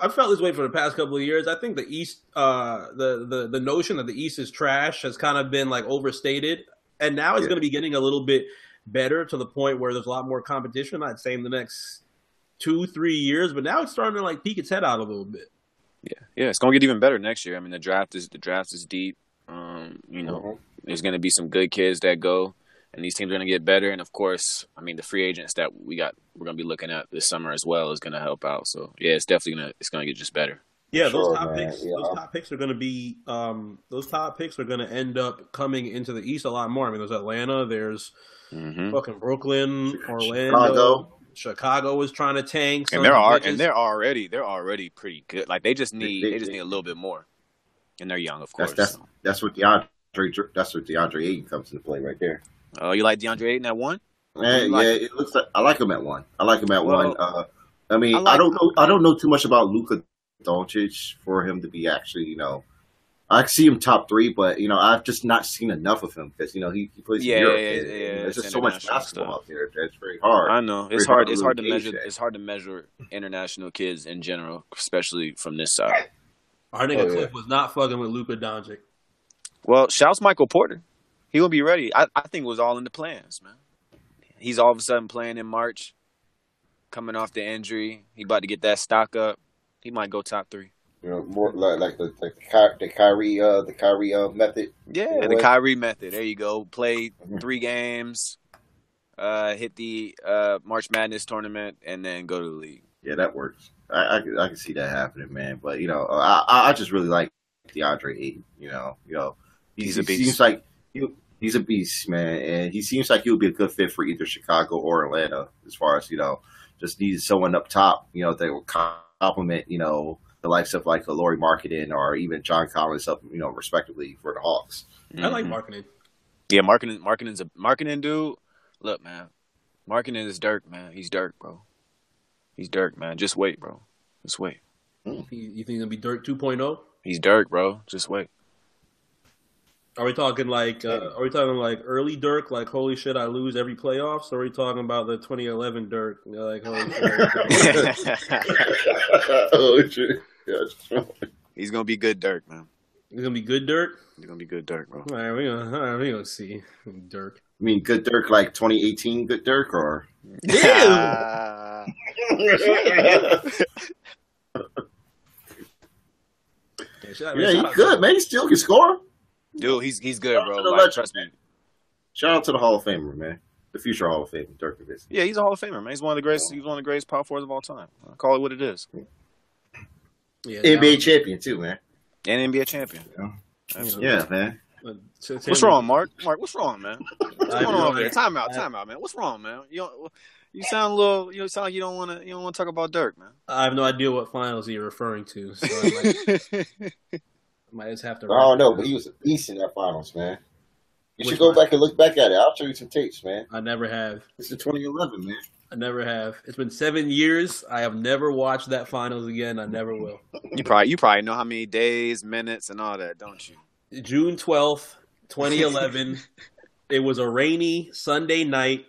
A: I felt this way for the past couple of years. I think the East, uh, the the the notion that the East is trash has kind of been like overstated, and now it's
D: Yeah.
A: going to be getting a little bit better to the point where there's a lot more competition. I'd say in the next two three years, but now it's starting to like peek its head out a little bit.
B: Yeah, yeah, it's gonna get even better next year. I mean, the draft is the draft is deep. Um, you know,
D: Mhm.
B: there's gonna be some good kids that go, and these teams are gonna get better. And of course, I mean, the free agents that we got, we're gonna be looking at this summer as well is gonna help out. So yeah, it's definitely gonna it's gonna get just better.
A: Yeah,
D: Sure,
A: those top
D: man.
A: picks.
D: Yeah.
A: Those top picks are going to be. Um, those top picks are going to end up coming into the East a lot more. I mean, there's Atlanta. There's
B: hmm
A: fucking Brooklyn, Orlando,
D: Chicago.
A: Chicago is trying to tank.
B: And they're
A: of
B: al-
A: bitches.
B: and they're already they're already pretty good. Like they just need
D: They-
B: they, just need a little bit more, and they're young, of course.
D: That's that's that's what DeAndre. That's what DeAndre Ayton comes into play right there.
B: Oh, you like DeAndre Ayton at one?
D: Yeah,
B: like
D: yeah, it looks like I like him at one. I like him at
B: Well,
D: one. Uh, I mean,
B: I
D: I, don't know. I don't know too much about Luka Doncic for him to be actually, you know, I see him top three, but you know, I've just not seen enough of him because you know he, he plays
B: Yeah,
D: in Europe.
B: yeah, yeah,
D: and
B: yeah,
D: there's
B: it's
D: just so much basketball
B: stuff.
D: out there. That's very hard.
B: I know it's
D: Very hard
B: hard. It's hard to measure.
D: gauge.
B: It's hard to measure international kids in general, especially from this side.
A: Our nigga
D: Oh, yeah.
A: Cliff was not fucking with Luka Doncic.
B: Well, shouts Michael Porter. He will be ready. I, I think it was all in the plans, man. He's all of a sudden playing in March, coming off the injury. He about to get that stock up. He might go top three.
D: You know, more like, like the the, Ky- the Kyrie uh the Kyrie uh method.
B: Yeah,
D: You know
B: the
D: what?
B: Kyrie method. There you go. Play
D: Mhm.
B: three games, uh, hit the uh, March Madness tournament, and then go to the league.
D: Yeah, that works. I, I, can- I can see that happening, man. But you know, I I just really like DeAndre Ayton. You know, you know,
B: He's
D: he
B: a beast.
D: seems like he, he's a beast, man, and he seems like he would be a good fit for either Chicago or Atlanta. As far as you know, just needed someone up top, you know, they would complement, you know, the likes of like a Lauri Markkanen or even John Collins up, you know, respectively for the Hawks.
A: I like
B: Mhm.
A: Markkanen.
B: Yeah, Markkanen. Markkanen's a Markkanen dude. Look, man, Markkanen is Dirk, man. He's Dirk, bro. He's Dirk, man. Just wait, bro. Just wait.
A: You, you think it'll be Dirk 2.0?
B: He's Dirk, bro. Just wait.
A: Are we talking like? Uh, are we talking like early Dirk? Like holy shit, I lose every playoffs? Or are we talking about the 2011 Dirk? You know, Like holy shit.
D: oh, shit. Yeah,
B: He's gonna be good, Dirk, man.
A: It's gonna be good Dirk.
B: He's gonna be good, Dirk, bro.
A: All right, we gonna all right, we gonna see Dirk.
D: I mean, good Dirk, like 2018 good Dirk, or
B: Yeah.
A: Yeah, shout-
D: yeah,
A: shout
D: he
A: out
D: good, man. He still can score.
B: Dude, he's he's good, bro.
D: Shout out to the
B: Like, trust me.
D: Shout out to the Hall of Famer, man. The future Hall of Famer, Dirk Nowitzki.
B: Yeah, he's a Hall of Famer, man. He's one of the greatest. He's one of the greatest power forwards of all time. I call it what it is.
A: Yeah,
D: NBA
A: now-
D: champion too, man.
B: And NBA champion.
D: Yeah. Yeah, man.
B: What's wrong, Mark? Mark, what's wrong, man? What's going on
A: no
B: over there? Time out, time out, man. What's wrong, man? You don't, you sound a little. You sound like you don't want to. You don't want to talk about Dirk, man.
A: I have no idea what finals you're referring to, so I might, I just have to.
D: I don't know, but he was a beast in that finals, man. You
A: Which
D: should go
A: one?
D: back and look back at it. I'll show you some tapes, man.
A: I never have.
D: It's is 2011, man.
A: I never have. It's been seven years. I have never watched that finals again. I never will.
B: you probably you probably know how many days, minutes, and all that, don't you?
A: June twelfth, twenty eleven. it was a rainy Sunday night.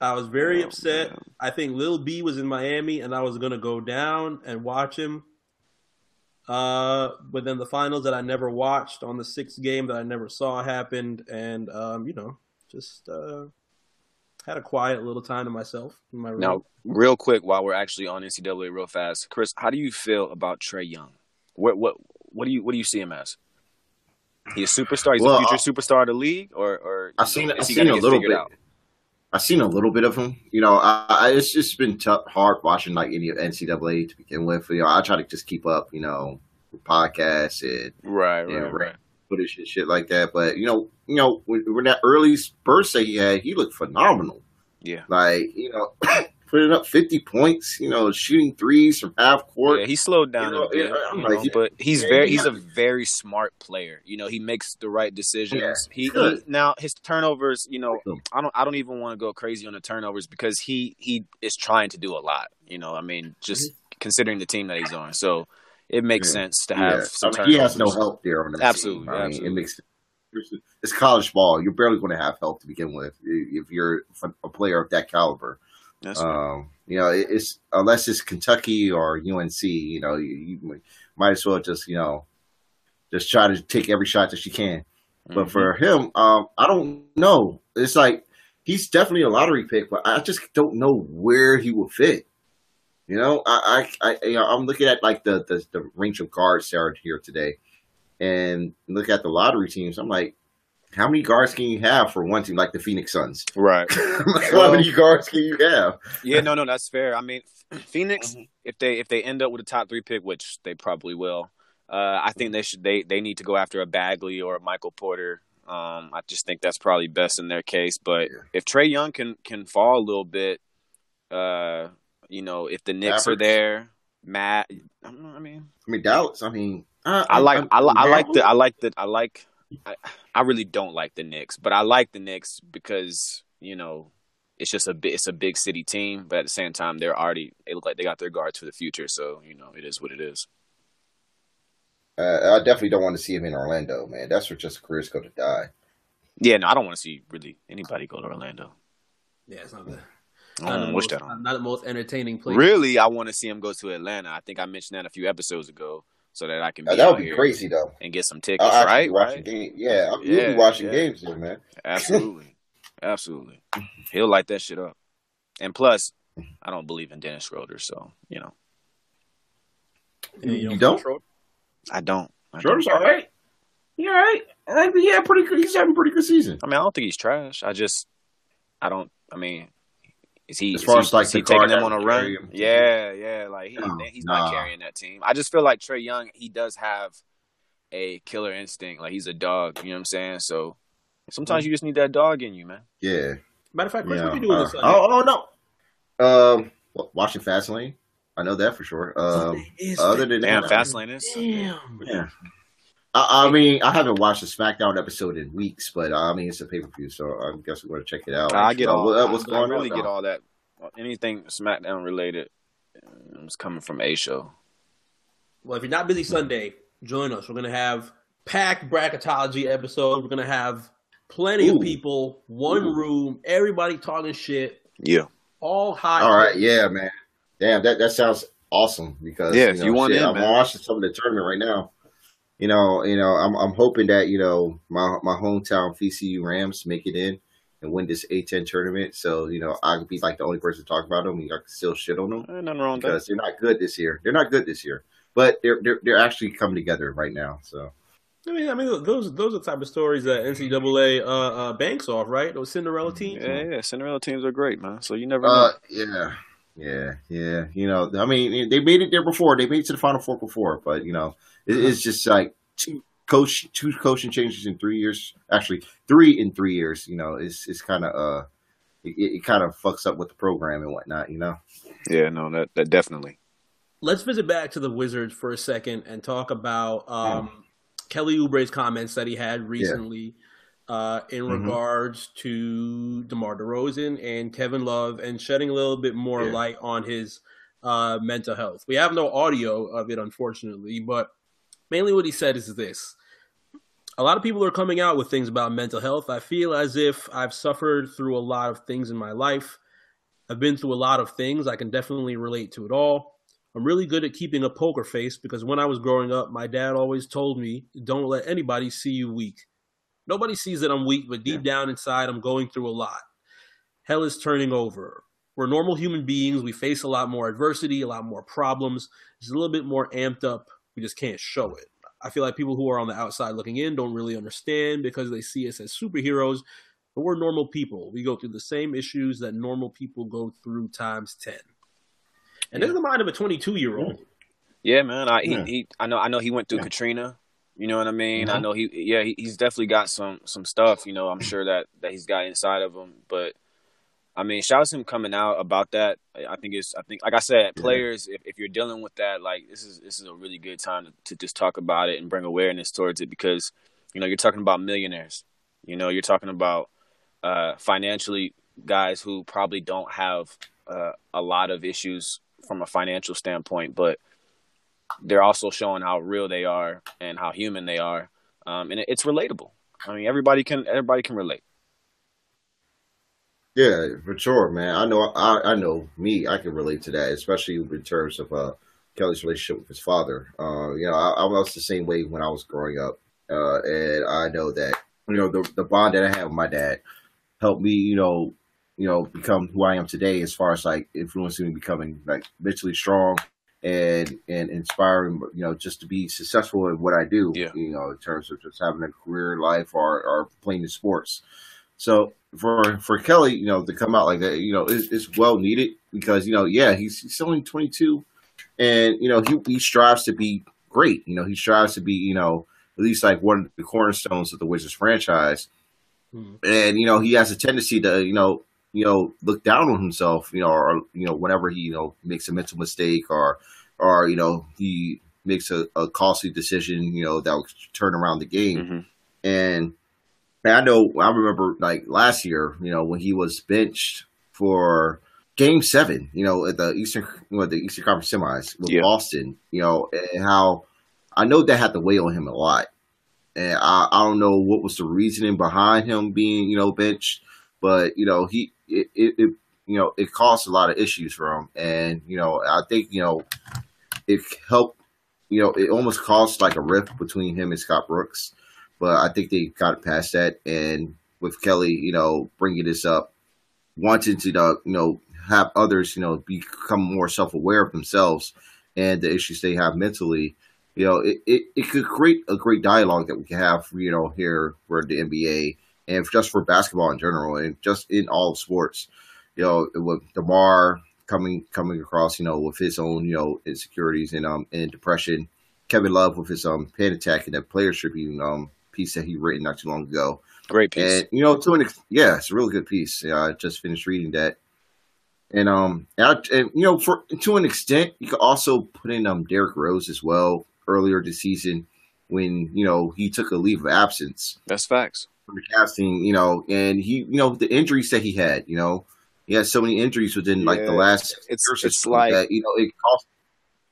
A: I was very
B: Oh,
A: upset.
B: man.
A: I think Lil B was in Miami, and I was gonna go down and watch him. Uh, but then the finals that I never watched on the sixth game that I never saw happened, and um, you know, just uh, had a quiet little time to myself in my room.
B: Now, real quick, while we're actually on NCAA, real fast, Chris, how do you feel about Trae Young? What what what do you what do you see him as? He's a superstar. He's
D: Well,
B: a future
D: I-
B: superstar of the league, or or
D: I've seen
B: is
D: I've seen a little bit.
B: out?
D: I've seen a little bit of him. You know, I, I it's just been tough, hard watching like any of NCAA to begin with. You know, I try to just keep up. You know, with podcasts and
B: Right, right,
D: right.
B: right.
D: footage and shit like that. But you know, you know, when, when that early burst that he had, he looked phenomenal.
B: Yeah.
D: Like you know, putting up fifty points. You know, shooting threes from half court.
B: Yeah, he slowed down
D: You know,
B: a bit, you know,
D: yeah,
B: but he's
D: yeah,
B: very
D: he
B: he's a very smart player. You know, he makes the right decisions. he, he now his turnovers, you know, I don't I don't even want to go crazy on the turnovers because he he is trying to do a lot. You know, I mean, just mm-hmm. considering the team that he's on. So it makes
D: Yeah.
B: sense to have
D: Yeah.
B: some
D: I mean, he has no help there on the
B: Absolutely,
D: team. I mean,
B: absolutely.
D: it makes it's college ball. You're barely going to have help to begin with if you're a player of that caliber.
B: That's right.
D: Um, you know, it- it's unless it's Kentucky or UNC. You know, you, you might as well just you know just try to take every shot that you can. But
B: Mhm.
D: for him, um, I don't know. It's like he's definitely a lottery pick, but I just don't know where he will fit. You know, I, I, I you know, I'm looking at like the, the the range of guards that are here today, and look at the lottery teams. I'm like, how many guards can you have for one team like the Phoenix Suns?
B: right.
D: like,
B: Well-
D: how many guards can you have?
B: Yeah, no, no, that's fair. I mean, Phoenix,
D: Mm-hmm.
B: if they if they end up with a top three pick, which they probably will, uh, I think they should they they need to go after a Bagley or a Michael Porter. Um, I just think that's probably best in their case. But
D: Yeah.
B: if Trae Young can can fall a little bit, uh, you know, if the Knicks are there, Matt, I don't know, I mean,
D: I mean, Dallas. I mean,
B: I like I, li- I like the I like the I like I, I really don't like the Knicks, but I like the Knicks because you know it's just a bit it's a big city team, but at the same time they're already they look like they got their guards for the future, so you know it is what it is.
D: Uh, I definitely don't want to see him in Orlando, man. That's where just careers go to die.
B: Yeah, no, I don't want to see really anybody go to Orlando.
A: Yeah, it's not the,
B: I
A: not,
B: don't
A: the
B: wish
A: most,
B: that on.
A: not the most entertaining place.
B: Really, I want to see him go to Atlanta. I think I mentioned that a few episodes ago, so that I can be
D: Uh, that would be
B: here
D: crazy, though.
B: and get some tickets.
D: I'll actually
B: right,
D: be watching
B: right.
D: games. Yeah, I'll
B: Yeah,
D: be watching
B: yeah.
D: games there, man.
B: Absolutely. Absolutely. He'll light that shit up. And plus, I don't believe in Dennis Schroeder, so, you know,
A: Yeah,
D: You
A: know,
D: don't?
B: I don't. I,
D: Schroeder's
B: don't.
D: all right. Yeah, all right. I think he had pretty good. He's having a pretty good season.
B: I mean, I don't think he's trash. I just, I don't, I mean, is he,
D: As
B: is
D: far
B: he,
D: as, like,
B: is he taking them on a run?
D: him.
B: Yeah, yeah. Like, he,
D: No,
B: he's
D: nah.
B: not carrying that team. I just feel like Trae Young, he does have a killer instinct. Like, he's a dog, you know what I'm saying? So sometimes you just need that dog in you, man.
D: Yeah.
A: Matter of fact, Chris,
D: yeah.
A: what you doing
D: Uh,
A: this Sunday?
D: oh, oh no. Um, wa- watching Fastlane. I know that for sure. Um, other than
B: Damn,
D: that,
B: Fastlane is.
A: Damn.
D: yeah. I, I mean, I haven't watched the SmackDown episode in weeks, but uh, I mean, it's a pay per view, so I guess we're going to check it out.
B: I get
D: Uh,
B: all.
D: what- what's
B: I,
D: going
B: I really
D: on?
B: get
D: now?
B: all that. Anything SmackDown related um, is coming from A show.
A: Well, if you're not busy Sunday, join us. We're gonna have packed bracketology episode. We're gonna have plenty
D: Ooh.
A: of people, one
D: Ooh.
A: room, everybody talking shit,
B: Yeah.
A: all hot.
D: All right, yeah, man. Damn, that that sounds awesome because
B: Yeah, if you want
D: shit,
B: in,
D: I'm
B: man.
D: watching some of the tournament right now. You know, you know, I'm I'm hoping that you know my my hometown VCU Rams make it in and win this A10 tournament. So you know, I could be like the only person to talk about them. and I can still shit on them
B: Ain't nothing wrong
D: because they're not good this year. They're not good this year, but they're they're they're actually coming together right now. So
A: I mean, I mean, those those are the type of stories that NCAA uh, uh, banks off, right? Those Cinderella teams.
B: Yeah, yeah. Cinderella teams are great, man. So you never know.
D: uh, yeah. Yeah, yeah, you know, I mean, they made it there before. They made it to the Final Four before, but you know, it, it's just like two coach, two coaching changes in three years. Actually, three in three years. You know, it's it's kind of uh, it, it kind of fucks up with the program and whatnot. You know,
B: yeah, no, that that definitely.
A: Let's visit back to the Wizards for a second and talk about um, Kelly Oubre's comments that he had recently uh, in
D: Mhm.
A: regards to DeMar DeRozan and Kevin Love and shedding a little bit more
D: Yeah.
A: light on his uh, mental health. We have no audio of it, unfortunately, but mainly what he said is this. A lot of people are coming out with things about mental health. I feel as if I've suffered through a lot of things in my life. I've been through a lot of things. I can definitely relate to it all. I'm really good at keeping a poker face because when I was growing up, my dad always told me, don't let anybody see you weak. Nobody sees that I'm weak, but deep down inside, I'm going through a lot. hell is turning over. We're normal human beings. We face a lot more adversity, a lot more problems. It's a little bit more amped up. We just can't show it. I feel like people who are on the outside looking in don't really understand because they see us as superheroes, but we're normal people. We go through the same issues that normal people go through times 10. And this is the mind of a 22 year old.
B: Yeah, man. I he,
D: Yeah.
B: he I know I know he went through
D: Yeah.
B: Katrina. You know what I mean? I
D: Mhm.
B: know he yeah, he, he's definitely got some some stuff, you know, I'm sure that that he's got inside of him, but I mean, shout out to him coming out about that. I think it's I think like I said,
D: Yeah.
B: players if, if you're dealing with that, like this is this is a really good time to, to just talk about it and bring awareness towards it because you know, you're talking about millionaires. You know, you're talking about uh financially guys who probably don't have uh, a lot of issues from a financial standpoint, but they're also showing how real they are and how human they are, um, and it, it's relatable. I mean, everybody can everybody can relate.
D: Yeah, for sure, man. I know. I, I know. Me, I can relate to that, especially in terms of uh, Kelly's relationship with his father. Uh, you know, I, I was the same way when I was growing up, uh, and I know that you know the the bond that I have with my dad helped me, you know, you know, become who I am today. As far as like influencing me becoming like mentally strong and and inspiring, you know, just to be successful in what I do.
B: Yeah.
D: You know, in terms of just having a career life or or playing the sports. So for for Kelly, you know, to come out like that, you know, it's, it's well needed because you know, yeah, he's he's only 22, and you know, he he strives to be great. You know, he strives to be, you know, at least like one of the cornerstones of the Wizards franchise.
A: Hmm.
D: And you know, he has a tendency to, you know, you know, look down on himself, you know, or you know, whenever he, you know, makes a mental mistake or or you know, he makes a, a costly decision, you know, that will turn around the game.
B: Mm-hmm.
D: And and I know I remember like last year, you know, when he was benched for game seven, you know, at the Eastern you know, the Eastern Conference semis with
B: Yeah.
D: Boston, you know, and how I know that had to weigh on him a lot. And I, I don't know what was the reasoning behind him being, you know, benched, but you know, he it, it, it you know, it caused a lot of issues for him. And, you know, I think, you know, it helped you know, it almost caused like a rift between him and Scott Brooks but I think they got past that. And with Kelly, you know, bringing this up, wanting to, uh, you know, have others, you know, become more self aware of themselves and the issues they have mentally, you know, it, it, it could create a great dialogue that we can have, you know, here for the NBA and just for basketball in general and just in all sports. You know, with DeMar coming coming across, you know, with his own, you know, insecurities and um and depression. Kevin Love with his um panic attack and that Players should Tribune um piece that he written not too long ago.
B: Great piece.
D: And you know, to an ex- yeah, it's a really good piece. Yeah, I just finished reading that. And um, and, I, and you know, for to an extent, you could also put in um Derrick Rose as well earlier this season when you know he took a leave of absence
B: That's facts.
D: from the casting. You know, and he, you know, the injuries that he had. You know, he had so many injuries within like the last.
B: it's- it's like-
D: that, you know it cost.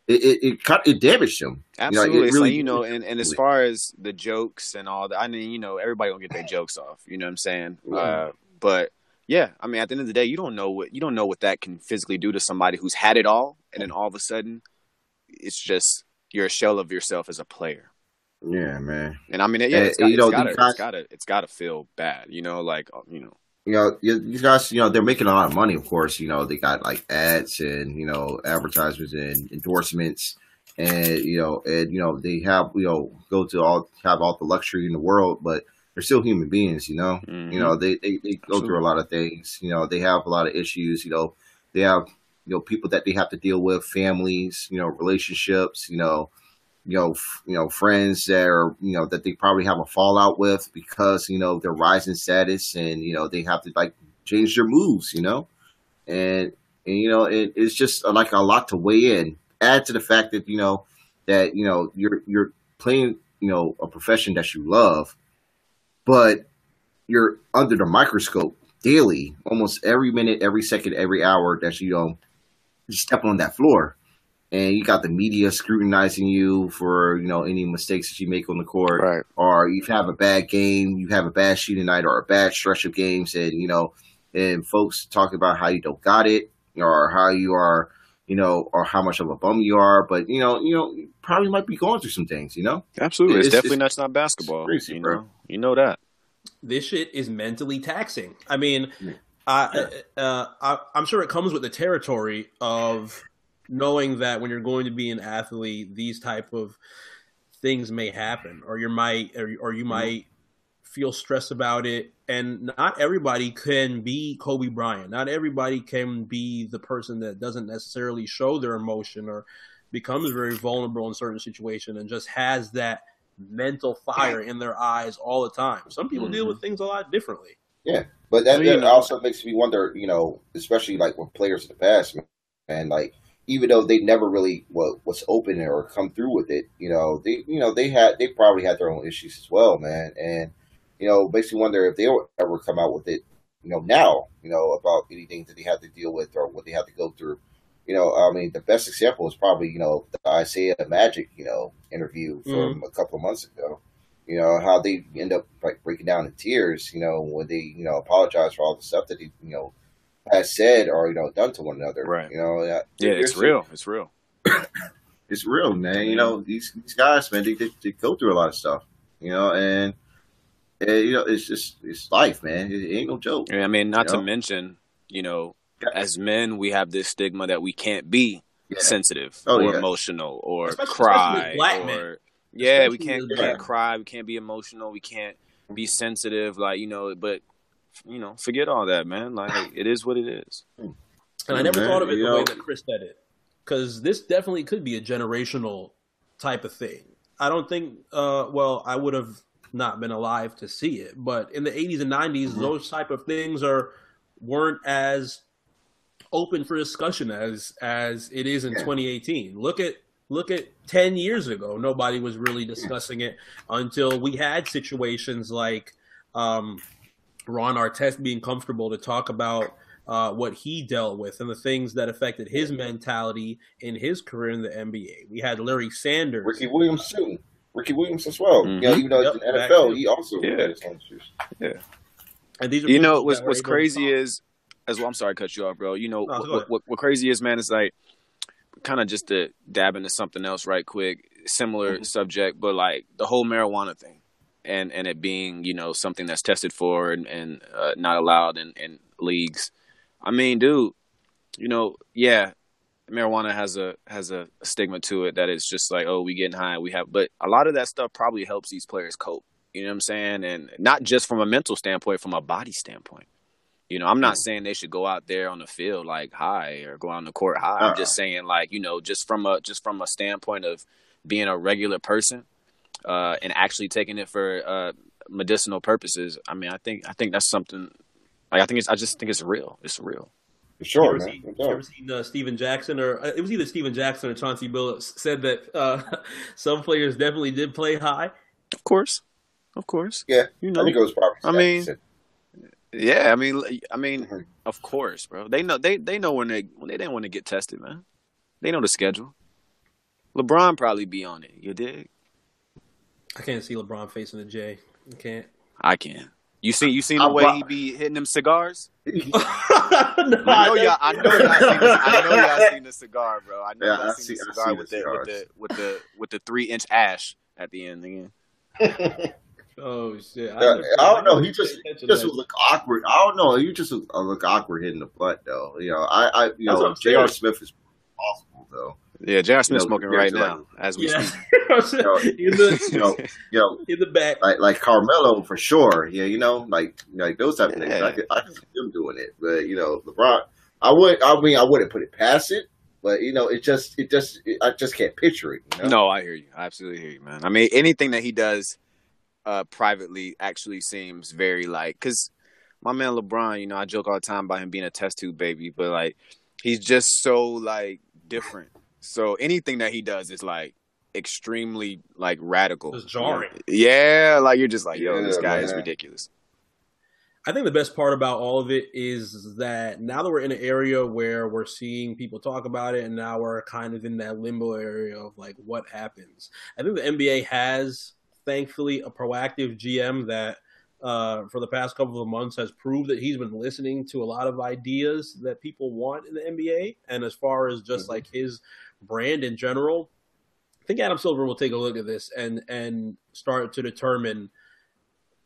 D: It it it, cut, it damaged him.
B: Absolutely.
D: it
B: it's
D: really
B: like, you know, and, and as far as the jokes and all that, I mean, you know, everybody gonna get their jokes off. You know what I'm saying?
D: Yeah.
B: Uh, but yeah, I mean, at the end of the day, you don't know what you don't know what that can physically do to somebody who's had it all, and then all of a sudden, it's just you're a shell of yourself as a player.
D: Yeah, man.
B: And I mean, yeah, it's got,
D: you know,
B: it's gotta, it's gotta, it's gotta feel bad. You know, like uh, you know,
D: you know, you- these guys, you know, they're making a lot of money, of course. You know, they got like ads and, you know, advertisements and endorsements. And, you know, and, you know, they have, you know, go to all, have all the luxury in the world, but they're still human beings, you know?
B: Mhm.
D: You know, they, they, they go through a lot of things. You know, they have a lot of issues. You know, they have, you know, people that they have to deal with, families, you know, relationships, you know, you know, f- you know, friends that are, you know, that they probably have a fallout with because you know their rising status, and you know they have to like change their moves, you know, and and you know it, it's just uh, like a lot to weigh in. Add to the fact that you know that you know you're you're playing you know a profession that you love, but you're under the microscope daily, almost every minute, every second, every hour that you know you step on that floor and you got the media scrutinizing you for you know any mistakes that you make on the court,
B: right?
D: or you have a bad game, you have a bad shooting night, or a bad stretch of games, and you know, and folks talk about how you don't got it, or how you are, you know, or how much of a bum you are, but you know, you know, you probably might be going through some things, you know.
B: Absolutely, it's,
D: It's-
B: definitely
D: it's-
B: not not basketball.
D: crazy,
B: you
D: bro.
B: know, you know that.
A: This shit is mentally taxing. I mean,
D: Yeah.
A: I, uh, I, I'm sure it comes with the territory of knowing that when you're going to be an athlete, these type of things may happen, or you might, or, or you might feel stressed about it. And not everybody can be Kobe Bryant. Not everybody can be the person that doesn't necessarily show their emotion or becomes very vulnerable in certain situations and just has that mental fire in their eyes all the time. Some people deal with mm-hmm. things a lot differently.
D: Yeah, but that,
B: Well, you
D: that
B: know-
D: also makes me wonder, you know, especially like with players in the past, man, like even though they never really wa- was open or come through with it, you know, they, you know, they had, they probably had their own issues as well, man, and you know, me wonder if they will ever come out with it, you know, now, you know, about anything that they have to deal with or what they have to go through. You know, I mean, the best example is probably, you know, the Isiah Magic, you know, interview from a couple of months ago. You know, how they end up like breaking down in tears, you know, when they, you know, apologize for all the stuff that they, you know, has said or, you know, done to one another.
B: Right.
D: You know, that-
B: Yeah, it's real. It's real.
D: It's real, man. You know, these these guys, man, they, they, they go through a lot of stuff, you know, and, you know, it's just, it's life, man. It, ain't no joke.
B: Yeah, I mean, not to
D: know?
B: mention, you know,
D: Yeah.
B: as men, we have this stigma that we can't be
D: Yeah.
B: sensitive
D: Oh,
B: or
D: yeah.
B: emotional or
A: Especially-
B: cry
A: especially black
B: or yeah, we can't we can't cry, we can't be emotional, we can't be sensitive, like you know. But you know, forget all that, man. Like it is what it is.
A: And I never
D: Man,
A: thought of it the
D: know-
A: way that Chris said it, because this definitely could be a generational type of thing. I don't think. Uh, well, I would have not been alive to see it, but in the '80s and '90s,
D: Mm-hmm.
A: those type of things are weren't as open for discussion as as it is in
D: Yeah.
A: 2018. Look at look at 10 years ago. Nobody was really discussing it until we had situations like um, Ron Artest being comfortable to talk about uh, what he dealt with and the things that affected his mentality in his career in the NBA. We had Larry Sanders.
D: Ricky Williams too. Ricky Williams as well.
B: Mhm.
D: You know, even though
A: Yep,
D: it's in
A: back
D: NFL, he also
B: Yeah.
D: had his own issues.
A: and these are
B: You know
A: people
B: what's what's crazy is as well. I'm sorry, to cut you off, bro. You know
A: No,
B: what, what what crazy is, man, is like kind of just to dab into something else right quick, similar
A: Mm-hmm.
B: subject, but like the whole marijuana thing, and and it being you know something that's tested for and and uh, not allowed in in leagues. I mean, dude, you know, yeah, marijuana has a has a stigma to it that it's just like, oh, we getting high, we have, but a lot of that stuff probably helps these players cope. You know what I'm saying? And not just from a mental standpoint, from a body standpoint. You know, I'm not saying they should go out there on the field like high or go on the court high. I'm just saying like, you know, just from a just from a standpoint of being a regular person uh, and actually taking it for uh, medicinal purposes. I mean, I think I think that's something. Like, I think it's. I just think it's real. It's real.
D: For sure,
A: ever
D: man.
A: seen, you ever seen uh, Steven Jackson or uh, it was either Steven Jackson or Chauncey Billups said that uh, some players definitely did play high.
B: Of course, of course.
D: Yeah,
B: You
D: I
B: know.
D: think it was probably.
B: I mean, Yeah, I mean, I mean,
D: Mhm.
B: of course, bro. They know they they know when they when they didn't want to get tested, man. They know the schedule. LeBron probably be on it. You dig?
A: I can't see LeBron facing the J. I can't.
B: I can. You see, you seen the way he be hitting them cigars?
A: no,
B: I know y'all. I know y'all seen. This, I know y'all seen the cigar, bro. I know
D: Yeah,
B: y'all
D: I
B: seen
D: see-
B: the cigar
D: see
B: with
D: the
B: the, with the with the with the three inch ash at the end. Again.
A: Oh shit!
D: Yeah, I don't know. He just
A: Pay attention
D: just would look awkward. I don't know. You just look, awkward hitting the butt, though. You know, I, I you
A: That's
D: know,
A: I'm
D: J.R. Smith is possible, though.
B: Yeah, J.R. Smith's
D: You know,
B: smoking right
D: so
B: now as we
A: Yeah,
B: speak.
D: know,
A: in the
D: You know, you know,
A: in the back.
D: like like Carmelo for sure. Yeah, you know, like like those type of things.
B: Yeah.
D: I could I could see them doing it, but you know, LeBron. I would. I mean, I wouldn't put it past it, but you know, it just it just it, I just can't picture it. You know?
B: No, I hear you. I absolutely hear you, man. I mean, anything that he does uh, privately actually seems very like because my man LeBron, you know, I joke all the time about him being a test tube baby, but like he's just so like different. So anything that he does is like extremely like radical,
A: Just jarring.
B: Yeah, like you're just like, yo, this
D: Yeah,
B: guy is ridiculous.
A: I think the best part about all of it is that now that we're in an area where we're seeing people talk about it, and now we're kind of in that limbo area of like what happens. I think the NBA has, thankfully, a proactive GM that, uh, for the past couple of months, has proved that he's been listening to a lot of ideas that people want in the NBA. And as far as just
D: Mhm.
A: like his brand in general, I think Adam Silver will take a look at this and and start to determine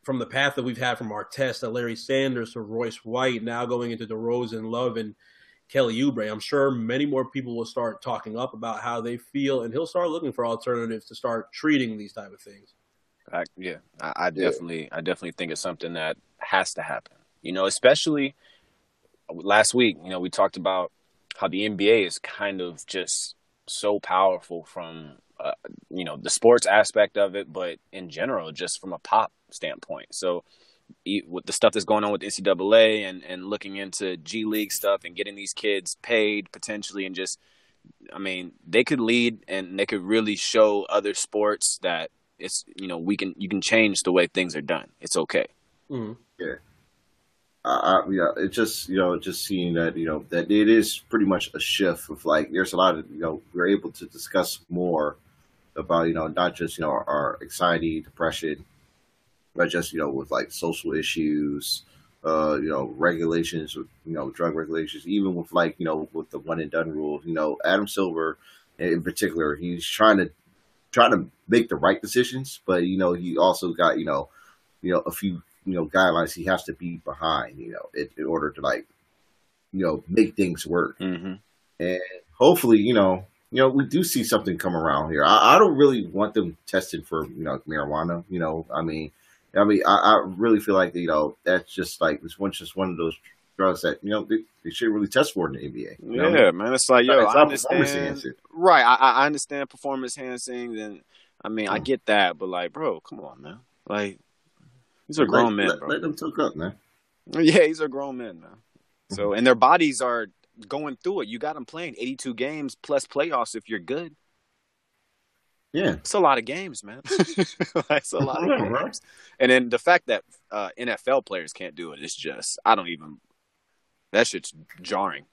A: from the path that we've had from Ron Artest to Larry Sanders to Royce White, now going into DeRozan, Love, and Kelly Oubre, I'm sure many more people will start talking up about how they feel, and he'll start looking for alternatives to start treating these type of things.
B: I, yeah, I, I definitely, I definitely think it's something that has to happen. You know, especially last week. You know, we talked about how the NBA is kind of just so powerful from uh, you know the sports aspect of it, but in general, just from a pop standpoint. So e- with the stuff that's going on with NCAA and and looking into G League stuff and getting these kids paid potentially, and just I mean, they could lead and they could really show other sports that it's you know we can you can change the way things are done. It's okay.
A: Mm-hmm.
D: I, yeah, it's just you know just seeing that you know that it is pretty much a shift of like there's a lot of you know we're able to discuss more about you know not just you know our, our anxiety depression but just you know with like social issues uh you know regulations with you know drug regulations even with like you know with the one and done rule you know Adam Silver in particular he's trying to trying to make the right decisions but you know he also got you know you know a few you know guidelines he has to be behind you know in, in order to like you know make things work
B: Mm-hmm.
D: and hopefully you know you know we do see something come around here i, I don't really want them tested for you know marijuana you know i mean i mean i, I really feel like you know that's just like it's one just one of those drugs that you know they, they should really test for in the nba you know?
B: Yeah, man. It's like, yo,
D: It's
B: I understand. Right. I, I understand performance enhancing, and I mean, I
D: Mm.
B: get that, but like, bro, come on, man. Like, these are
D: let,
B: grown men,
D: let,
B: bro.
D: let them talk up man
B: Yeah, these are grown men, man. So, and their bodies are going through it. You got them playing 82 games plus playoffs if you're good.
D: yeah
B: It's a lot of games, man. It's a lot of
D: right.
B: games. And then the fact that uh, NFL players can't do it is just, I don't even, that shit's jarring.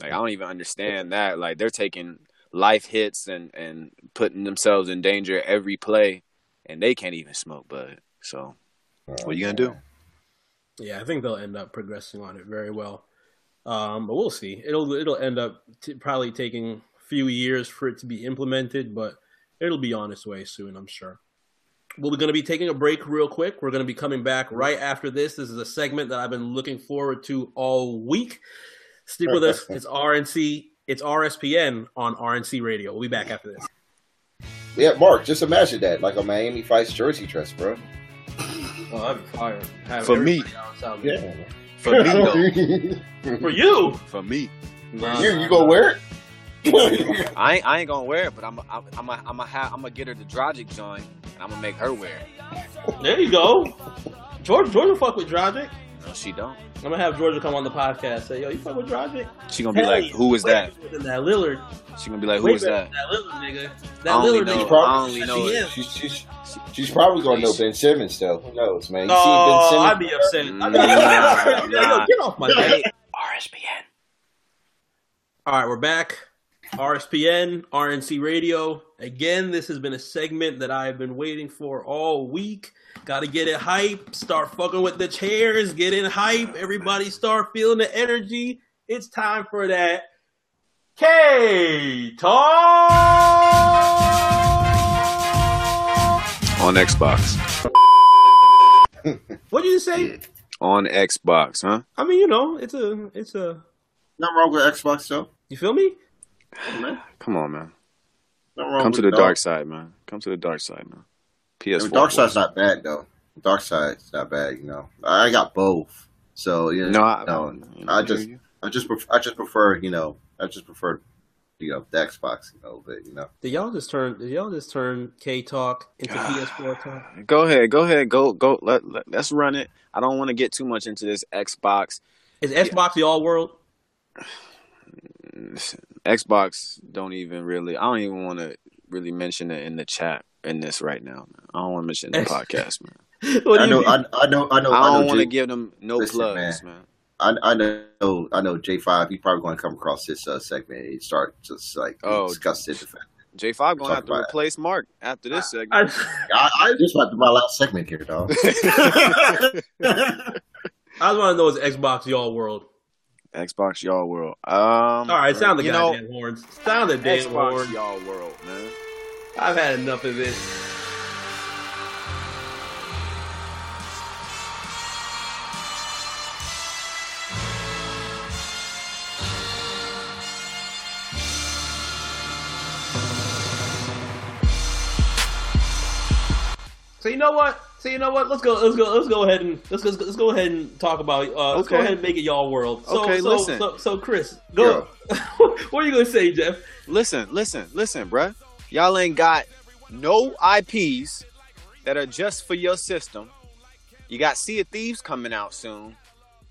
B: Like, I don't even understand that. Like, they're taking life hits and, and putting themselves in danger every play, and they can't even smoke bud. So, what are you going to do?
A: Yeah, I think they'll end up progressing on it very well. Um, but we'll see. It'll it'll end up t- probably taking a few years for it to be implemented, but it'll be on its way soon, I'm sure. Well, we're going to be taking a break real quick. We're going to be coming back right after this. This is a segment that I've been looking forward to all week. Stick with us. It's RNC. It's RSPN on RNC Radio. We'll be back after this.
D: yeah mark just imagine that like a miami vice jersey dress bro
A: Oh, that'd be fire. Have
B: For me.
A: everybody on
D: yeah
B: For me, though.
A: For you.
B: For me.
D: you gonna wear it
B: I ain't, I ain't gonna wear it, but I'm I'm I'm I'm gonna have I'm gonna get her the Dragic joint, and I'm gonna make her wear it.
A: There you go. George, George will fuck with Dragic.
B: No, she don't.
A: I'm gonna have Georgia come on the podcast. Say, yo, you fuck with Dragic?
B: She gonna be like, "Who is that?"
A: That Lillard.
B: She gonna be like, "Who
A: Way
B: is
A: better
B: that?"
A: than That Lillard nigga.
B: I
A: That
B: only
A: Lillard
B: know.
A: nigga.
B: I only know.
A: Yeah.
D: she's, she's, she's probably gonna know Ben Simmons though. Who knows, man? You see Ben
A: oh,
D: I'd
A: be upset. I'd be
B: Nah,
A: Yo,
B: nah.
A: get off my neck.
B: RSPN.
A: All right, we're back. RSPN, RNC Radio. Again, this has been a segment that I've been waiting for all week. Got to get it hype. Start fucking with the chairs. Get in hype. Everybody start feeling the energy. It's time for that K Talk.
B: On Xbox.
A: What did you say?
B: On Xbox, huh?
A: I mean, you know, it's a, it's a.
D: Nothing wrong with Xbox though.
A: You feel me?
D: Man.
B: Come on, man. Come to the
D: it,
B: dark side, man. Come to the dark side, man. PS4.
D: mean, dark side's not bad though. Dark side's not bad, you know. I got both, so you know.
B: No, I,
D: no,
B: you
D: I just. I just, pref- I just prefer, you know, I just prefer, you know, the Xbox, you know, but you know.
A: Did y'all just turn? Did y'all just turn K Talk into PS4 Talk?
B: Go ahead, go ahead, go go. Let, let let's run it. I don't want to get too much into this Xbox.
A: Is Xbox the all world?
B: Xbox don't even really. I don't even want to really mention it in the chat in this right now. Man. I don't want to mention it in the podcast, man.
D: I know. I, I know, I know,
B: I
D: I
B: don't want to give them no
D: Listen,
B: plugs, man.
D: I, I know, I know. J five, he's probably going to come across this uh, segment and start just like
B: Oh.
D: discussing the fact.
B: J five gonna have to
D: about it.
B: replace Mark after this segment.
A: I,
D: I, I just went to my last segment here, dog.
A: I just want to know is Xbox y'all world?
B: Xbox y'all world. Um,
A: All right, sound the goddamn horns. Sound the damn
B: Xbox
A: horns.
B: y'all world, man.
A: I've had enough of it. So you know what? So you know what? Let's go. Let's go. Let's go ahead and let's go. Let's go ahead and talk about. Uh, let's go ahead and make it y'all world. So,
B: Okay,
A: so,
B: listen.
A: So, so, Chris, go. what are you gonna say, Jeff?
B: Listen, listen, listen, bruh. Y'all ain't got no IPs that are just for your system. You got Sea of Thieves coming out soon,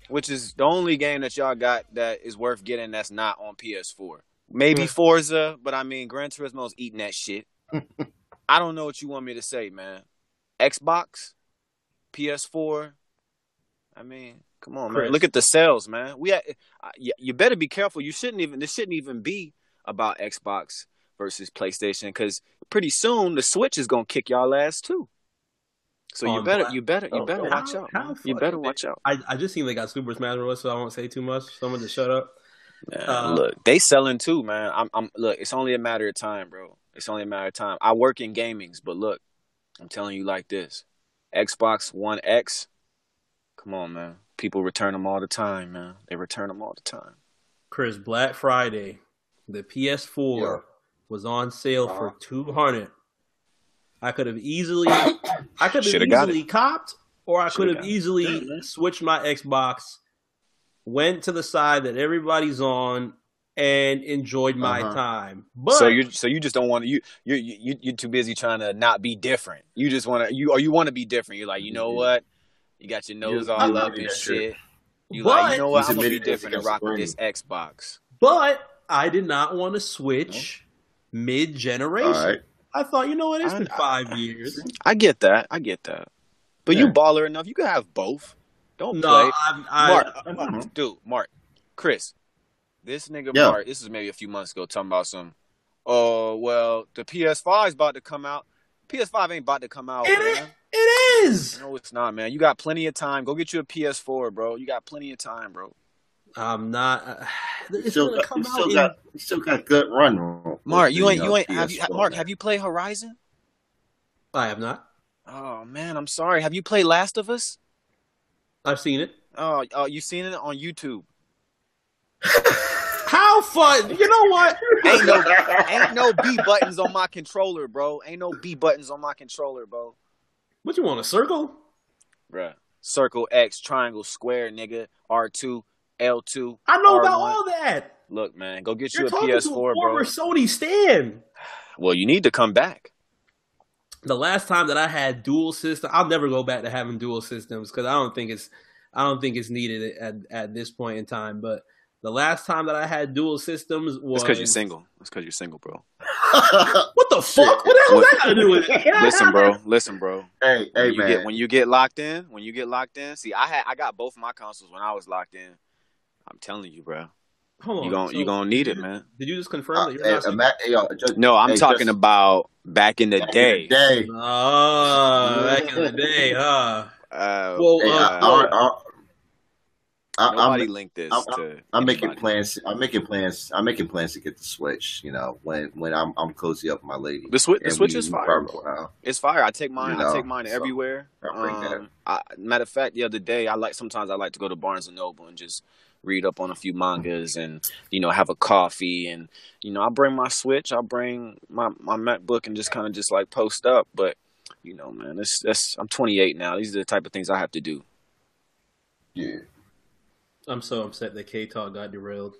B: which is the only game that y'all got that is worth getting that's not on PS4. Maybe
A: Hmm.
B: Forza, but I mean Gran Turismo's eating that shit. I don't know what you want me to say, man. Xbox, PS4. I mean, come on, man. Look at the sales, man. We had, you, better be careful. You shouldn't even. This shouldn't even be about Xbox versus PlayStation because pretty soon the Switch is gonna kick y'all ass too. So you better, you better, you
D: Oh,
B: better
D: how-
B: watch out.
A: how.
B: You better watch out.
A: I, I just seen they got Super Smash Bros. So I won't say too much. Someone to shut up.
B: Man,
A: Uh,
B: look, they selling too, man. I'm, I'm look. It's only a matter of time, bro. It's only a matter of time. I work in gamings, but look, I'm telling you like this: Xbox One X. Come on, man. People return them all the time, man. They return them all the time.
A: Chris, Black Friday, the PS4
D: Yeah.
A: was on sale for
D: Uh-huh.
A: two hundred. I could have easily, I could have easily copped, or I could
B: Shoulda
A: have
B: got it.
A: easily switched my Xbox, went to the side that everybody's on, and enjoyed my
D: Uh-huh.
A: time. But
B: so you, so you just don't want to. You, you, you, you're too busy trying to not be different. You just want to, you, or you want to be different. You're like, you know
D: Mhm.
B: what? You got your nose
D: You-
B: all
D: you
B: up
D: admitted
B: and
D: shit.
B: shit. You
A: But-
B: like, you know what? I'm gonna be different and rock with this Xbox.
A: but I did not want to switch mid generation.
D: All right.
A: I thought, you know what? It's
B: I-
A: been five years.
B: I get that. I get that. But you baller enough. You can have both. Don't
A: No,
B: play.
A: I'm, I,
B: Mark,
D: I don't know.
B: dude, Mark, Chris, this nigga
D: Yeah.
B: Mark, this is maybe a few months ago, talking about some. Oh well, the PS5 is about to come out. PS5 ain't about to come out,
A: It
B: man.
A: it is.
B: No, it's not, man. You got plenty of time. Go get you a PS4, bro. You got plenty of time, bro.
A: I'm not. Uh, it's
D: still
A: gonna
D: got,
A: come
D: you still
A: out in
D: got, you still got good run.
B: Mark, you ain't, you ain't. Have you, Mark,
D: man.
B: have you played Horizon?
A: I have not.
B: Oh man, I'm sorry. Have you played Last of Us?
A: I've seen it.
B: Oh, oh, you seen it on YouTube?
A: How fun? You know what?
B: Ain't no, ain't no B buttons on my controller, bro. Ain't no B buttons on my controller, bro.
A: What you want a circle?
B: Bruh. Circle X, triangle, square, nigga. R2, L2.
A: I know
B: R1.
A: about all that.
B: Look, man, go get you
A: You're
B: a
A: talking to a
B: PS4,
A: former
B: bro.
A: Sony stand.
B: Well, you need to come back.
A: The last time that I had dual system, I'll never go back to having dual systems because I don't think it's, I don't think it's needed at at this point in time. But the last time that I had dual systems was
B: That's because you're single. That's because you're single, bro.
A: What the fuck? What the hell
B: What-
A: that got to do with it?
B: Listen, bro. Listen, bro.
D: hey, hey,
B: When you
D: man.
B: get when you get locked in, when you get locked in. See, I had I got both my consoles when I was locked in. I'm telling you, bro.
A: Hold on.
B: You gon'
A: so
B: you gonna need it, man.
A: Did you just confirm
D: Uh,
A: that you're
D: hey,
A: not
D: hey, yo, just-
B: No, I'm
D: hey,
B: talking
D: just-
B: about back in the
D: back in
B: day.
D: the day.
A: Oh, back in the day, huh?
B: Uh,
A: Well,
D: Hey,
A: uh,
D: I, I, I, I,
B: nobody
D: I'm,
B: linked this
D: I'm-
B: to.
D: I'm making plans. I'm making plans. I'm making plans to get the Switch. You know, when when I'm I'm cozy up with my lady.
B: The Switch, the Switch
D: we-
B: is fire.
D: probably
B: bro.
D: go out.
B: It's fire. I take mine.
D: You
B: I take mine
D: so
B: everywhere.
D: I'll bring that.
B: Um, I, matter of fact, the other day, I like sometimes I like to go to Barnes and Noble and just read up on a few mangas and you know have a coffee and you know I bring my Switch, I bring my my MacBook and just kind of just like post up. But you know, man, that's that's I'm 28 now. These are the type of things I have to do.
D: Yeah.
A: I'm so upset that K Talk got derailed.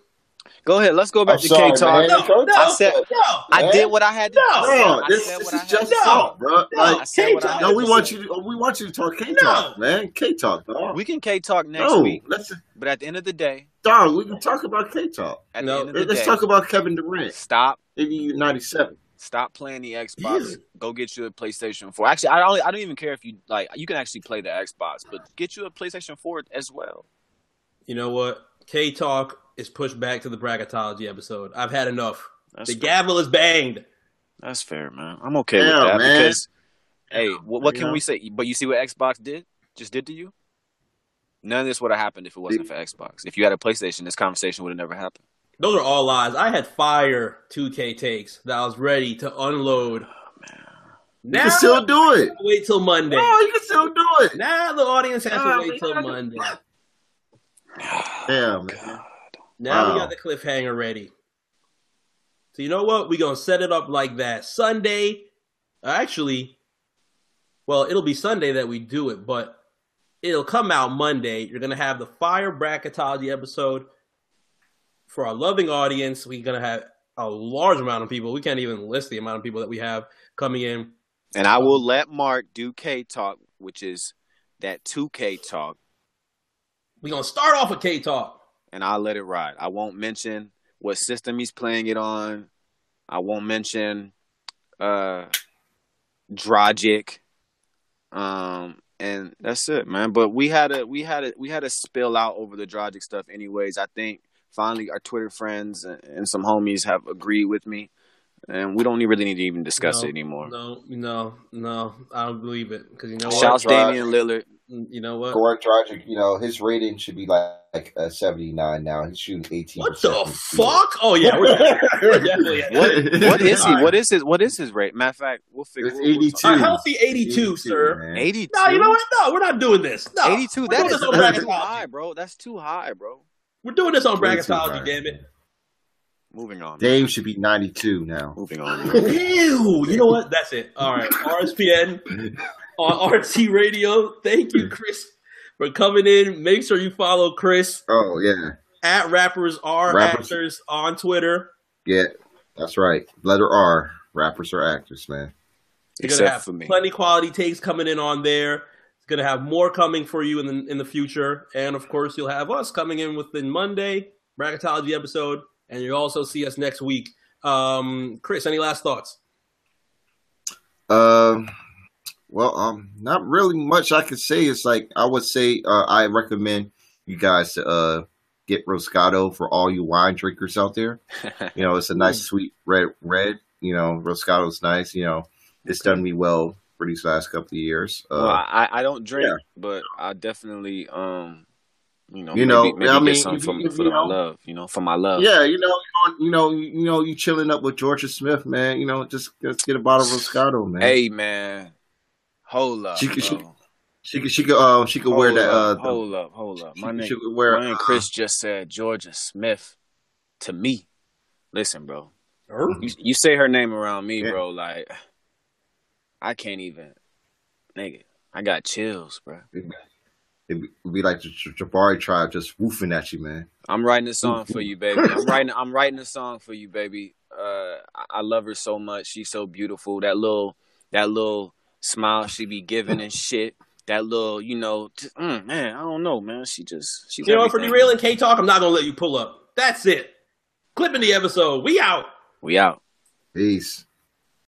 B: Go ahead, let's go back
D: I'm
B: to K Talk.
A: No, no,
B: I said-
A: no.
B: I
D: man.
B: did what I had to
A: No.
B: do.
D: No, this, this is just
A: No.
D: talk, bro.
A: No,
D: Like,
B: I said what I
A: K-Talk.
D: no, we want you. To, we want you to talk K
A: No.
D: talk, man. K talk, dog.
B: We can K Talk next
D: no,
B: week,
D: let's
B: but at the end of the day,
D: dog. We can talk about K talk.
A: No,
B: the end of the
D: Let's
B: day,
D: talk about Kevin Durant.
B: stop
D: Maybe ninety seven.
B: Stop playing the Xbox.
A: Yeah.
B: Go get you a PlayStation 4. Actually, I don't. I don't even care if you like. You can actually play the Xbox, but get you a PlayStation 4 as well.
A: You know what? K Talk is pushed back to the bracketology episode. I've had enough.
B: That's
A: the
B: fair.
A: gavel is banged.
B: That's fair, man. I'm okay with that
D: man.
B: because, hey, what, what can
D: know?
B: we say? But you see what Xbox did? Just did to you? None of this would have happened if it wasn't for Xbox. If you had a PlayStation, this conversation would have never happened.
A: Those are all lies. I had fire 2K takes that I was ready to unload.
D: You
A: Now
D: can still do it.
A: wait till Monday.
D: No, you can still do it.
A: Now the audience has
D: Ah,
A: to wait till
D: man.
A: Oh, Monday.
D: Damn, man.
A: Now we got the cliffhanger ready. So you know what? We're gonna set it up like that. Sunday, actually, Well, it'll be Sunday that we do it, but it'll come out Monday. You're gonna have the fire bracketology episode for our loving audience. We're gonna have a large amount of people. We can't even list the amount of people that we have coming in.
B: And I will let Mark do K talk, which is that 2K talk,
A: We're gonna start off with K Talk.
B: and I'll let it ride. I won't mention what system he's playing it on. I won't mention uh Dragic. Um and that's it, man. But we had a we had a we had a spill out over the Dragic stuff anyways. I think finally our Twitter friends and, and some homies have agreed with me. And we don't really need to even discuss
A: No,
B: it anymore.
A: No, no, no. I don't believe it because mm, you know what?
B: Shouts
D: Dragic.
B: Damian Lillard.
A: You know what?
D: Goran Dragic, you know, his rating should be like, like a 79 now. He's shooting 18.
A: What the fuck? Oh yeah, we're, we're definitely
B: What what is he? What is his what is his rate? Matter of fact, we'll figure
D: It's
B: we'll- we'll
D: 82.
A: a healthy 82, sir.
B: 82.
A: No, you know what? No, we're not doing this. No,
B: 82.
A: We're
B: That
A: doing
B: is
A: this on
B: that's too high, bro. That's too high, bro.
A: We're doing this on
D: Way
A: bracketology. Damn it.
B: Moving on.
D: Dave should be 92 now.
B: Moving on.
A: Ew. You know what? That's it. All right. RSPN on RT Radio. Thank you, Chris, for coming in. Make sure you follow Chris
D: Oh, yeah.
A: at Rappers Are
D: Rappers.
A: Actors on Twitter.
D: Yeah, that's right. Letter R. Rappers are actors, man.
A: You're gonna have
B: for me.
A: plenty quality takes coming in on there. It's gonna have more coming for you in the in the future, and of course, you'll have us coming in within Monday bracketology episode, and you'll also see us next week. Um, Chris, any last thoughts?
D: Um, well, um, not really much I could say. It's like I would say, uh, I recommend you guys to uh get Roscato for all you wine drinkers out there. You know, it's a nice sweet red red. You know, Roscato's nice. You know, it's done me well for these last couple of years. Uh,
B: well, I, I don't drink,
D: yeah.
B: but I definitely um you know
D: You
B: maybe,
D: know,
B: maybe
D: I
B: get
D: mean,
B: some
D: if
B: from
D: you-
B: for
D: you
B: my love, you know, for my love.
D: yeah, you know, you know, you know, you chilling up with Georgia Smith, man. You know, just just get a bottle of Roscato, man.
B: Hey man, hold up,
D: She could- she- She could, she could, uh, she could wear
B: Hold
D: that. Uh,
B: up,
D: the-
B: hold up, hold up.
D: she,
B: My name,
D: she could wear.
B: my name
D: uh,
B: Chris just said Georgia Smith to me. Listen, bro. You, you say her name around me,
D: Yeah.
B: bro. Like I can't even, nigga. I got chills, bro.
D: It'd be, like the Jabari tribe just woofing at you, man.
B: I'm writing a song for you, baby. I'm writing. I'm writing a song for you, baby. Uh, I, I love her so much. She's so beautiful. That little, that little smile she be giving and shit. That little, you know, just, mm, man. I don't know, man. She just, she's.
A: You know what? For
B: everything.
A: derailing K Talk, I'm not gonna let you pull up. That's it. Clipping the episode. We out.
B: We out.
D: Peace.